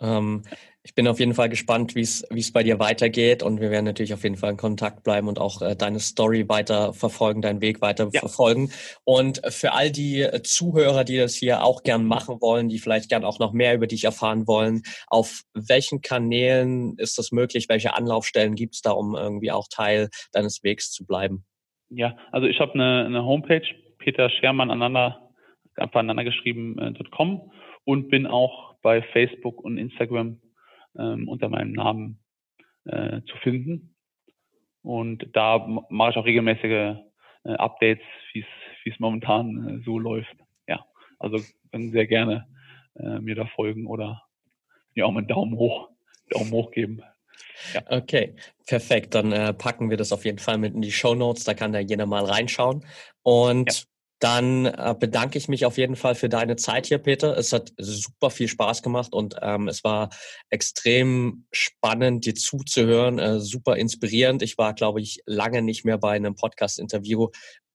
ähm, ich bin auf jeden Fall gespannt, wie es bei dir weitergeht und wir werden natürlich auf jeden Fall in Kontakt bleiben und auch äh, deine Story weiter verfolgen, deinen Weg weiter ja. verfolgen. Und für all die äh, Zuhörer, die das hier auch gern machen wollen, die vielleicht gern auch noch mehr über dich erfahren wollen, auf welchen Kanälen ist das möglich? Welche Anlaufstellen gibt es da, um irgendwie auch Teil deines Wegs zu bleiben? Ja, also ich habe eine, eine Homepage, Peter Schermann aneinander, einfach aneinander geschrieben.com äh, und bin auch bei Facebook und Instagram ähm, unter meinem Namen äh, zu finden. Und da mache ich auch regelmäßige äh, Updates, wie es momentan äh, so läuft. Ja, also können sehr gerne äh, mir da folgen oder mir auch mal einen Daumen hoch, Daumen hoch geben. Ja. Okay, perfekt. Dann äh, packen wir das auf jeden Fall mit in die Show Notes. Da kann da jeder mal reinschauen. Und ja. Dann äh, bedanke ich mich auf jeden Fall für deine Zeit hier, Peter. Es hat super viel Spaß gemacht und ähm, es war extrem spannend, dir zuzuhören, äh, super inspirierend. Ich war, glaube ich, lange nicht mehr bei einem Podcast-Interview,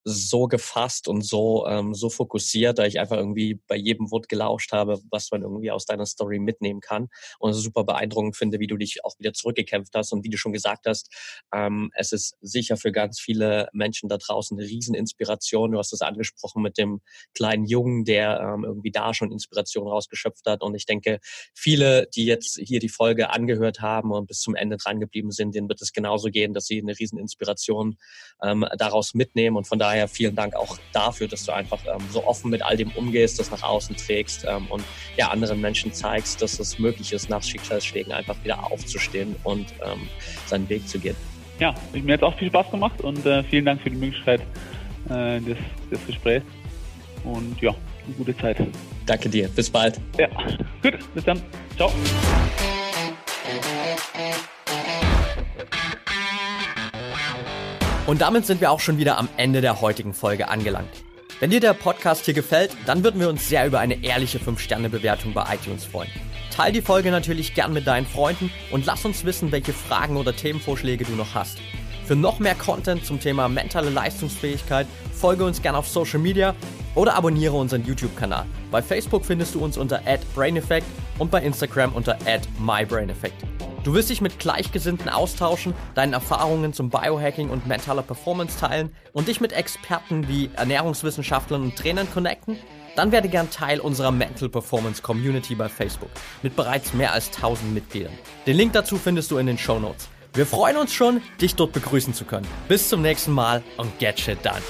so gefasst und so ähm, so fokussiert, da ich einfach irgendwie bei jedem Wort gelauscht habe, was man irgendwie aus deiner Story mitnehmen kann und super beeindruckend finde, wie du dich auch wieder zurückgekämpft hast. Und wie du schon gesagt hast, ähm, es ist sicher für ganz viele Menschen da draußen eine Rieseninspiration. Du hast es angesprochen mit dem kleinen Jungen, der ähm, irgendwie da schon Inspiration rausgeschöpft hat. Und ich denke, viele, die jetzt hier die Folge angehört haben und bis zum Ende dran geblieben sind, denen wird es genauso gehen, dass sie eine Rieseninspiration ähm, daraus mitnehmen. Und von daher daher vielen Dank auch dafür, dass du einfach ähm, so offen mit all dem umgehst, das nach außen trägst ähm, und ja anderen Menschen zeigst, dass es möglich ist, nach Schicksalsschlägen einfach wieder aufzustehen und ähm, seinen Weg zu gehen. Ja, mir hat es auch viel Spaß gemacht und äh, vielen Dank für die Möglichkeit äh, des, des Gesprächs. Und ja, eine gute Zeit. Danke dir. Bis bald. Ja, gut. Bis dann. Ciao. Und damit sind wir auch schon wieder am Ende der heutigen Folge angelangt. Wenn dir der Podcast hier gefällt, dann würden wir uns sehr über eine ehrliche 5-Sterne-Bewertung bei iTunes freuen. Teil die Folge natürlich gern mit deinen Freunden und lass uns wissen, welche Fragen oder Themenvorschläge du noch hast. Für noch mehr Content zum Thema mentale Leistungsfähigkeit folge uns gern auf Social Media oder abonniere unseren YouTube-Kanal. Bei Facebook findest du uns unter @braineffect und bei Instagram unter @mybraineffect. Du wirst dich mit Gleichgesinnten austauschen, deinen Erfahrungen zum Biohacking und mentaler Performance teilen und dich mit Experten wie Ernährungswissenschaftlern und Trainern connecten? Dann werde gern Teil unserer Mental Performance Community bei Facebook mit bereits mehr als 1000 Mitgliedern. Den Link dazu findest du in den Show Notes. Wir freuen uns schon, dich dort begrüßen zu können. Bis zum nächsten Mal und get shit done.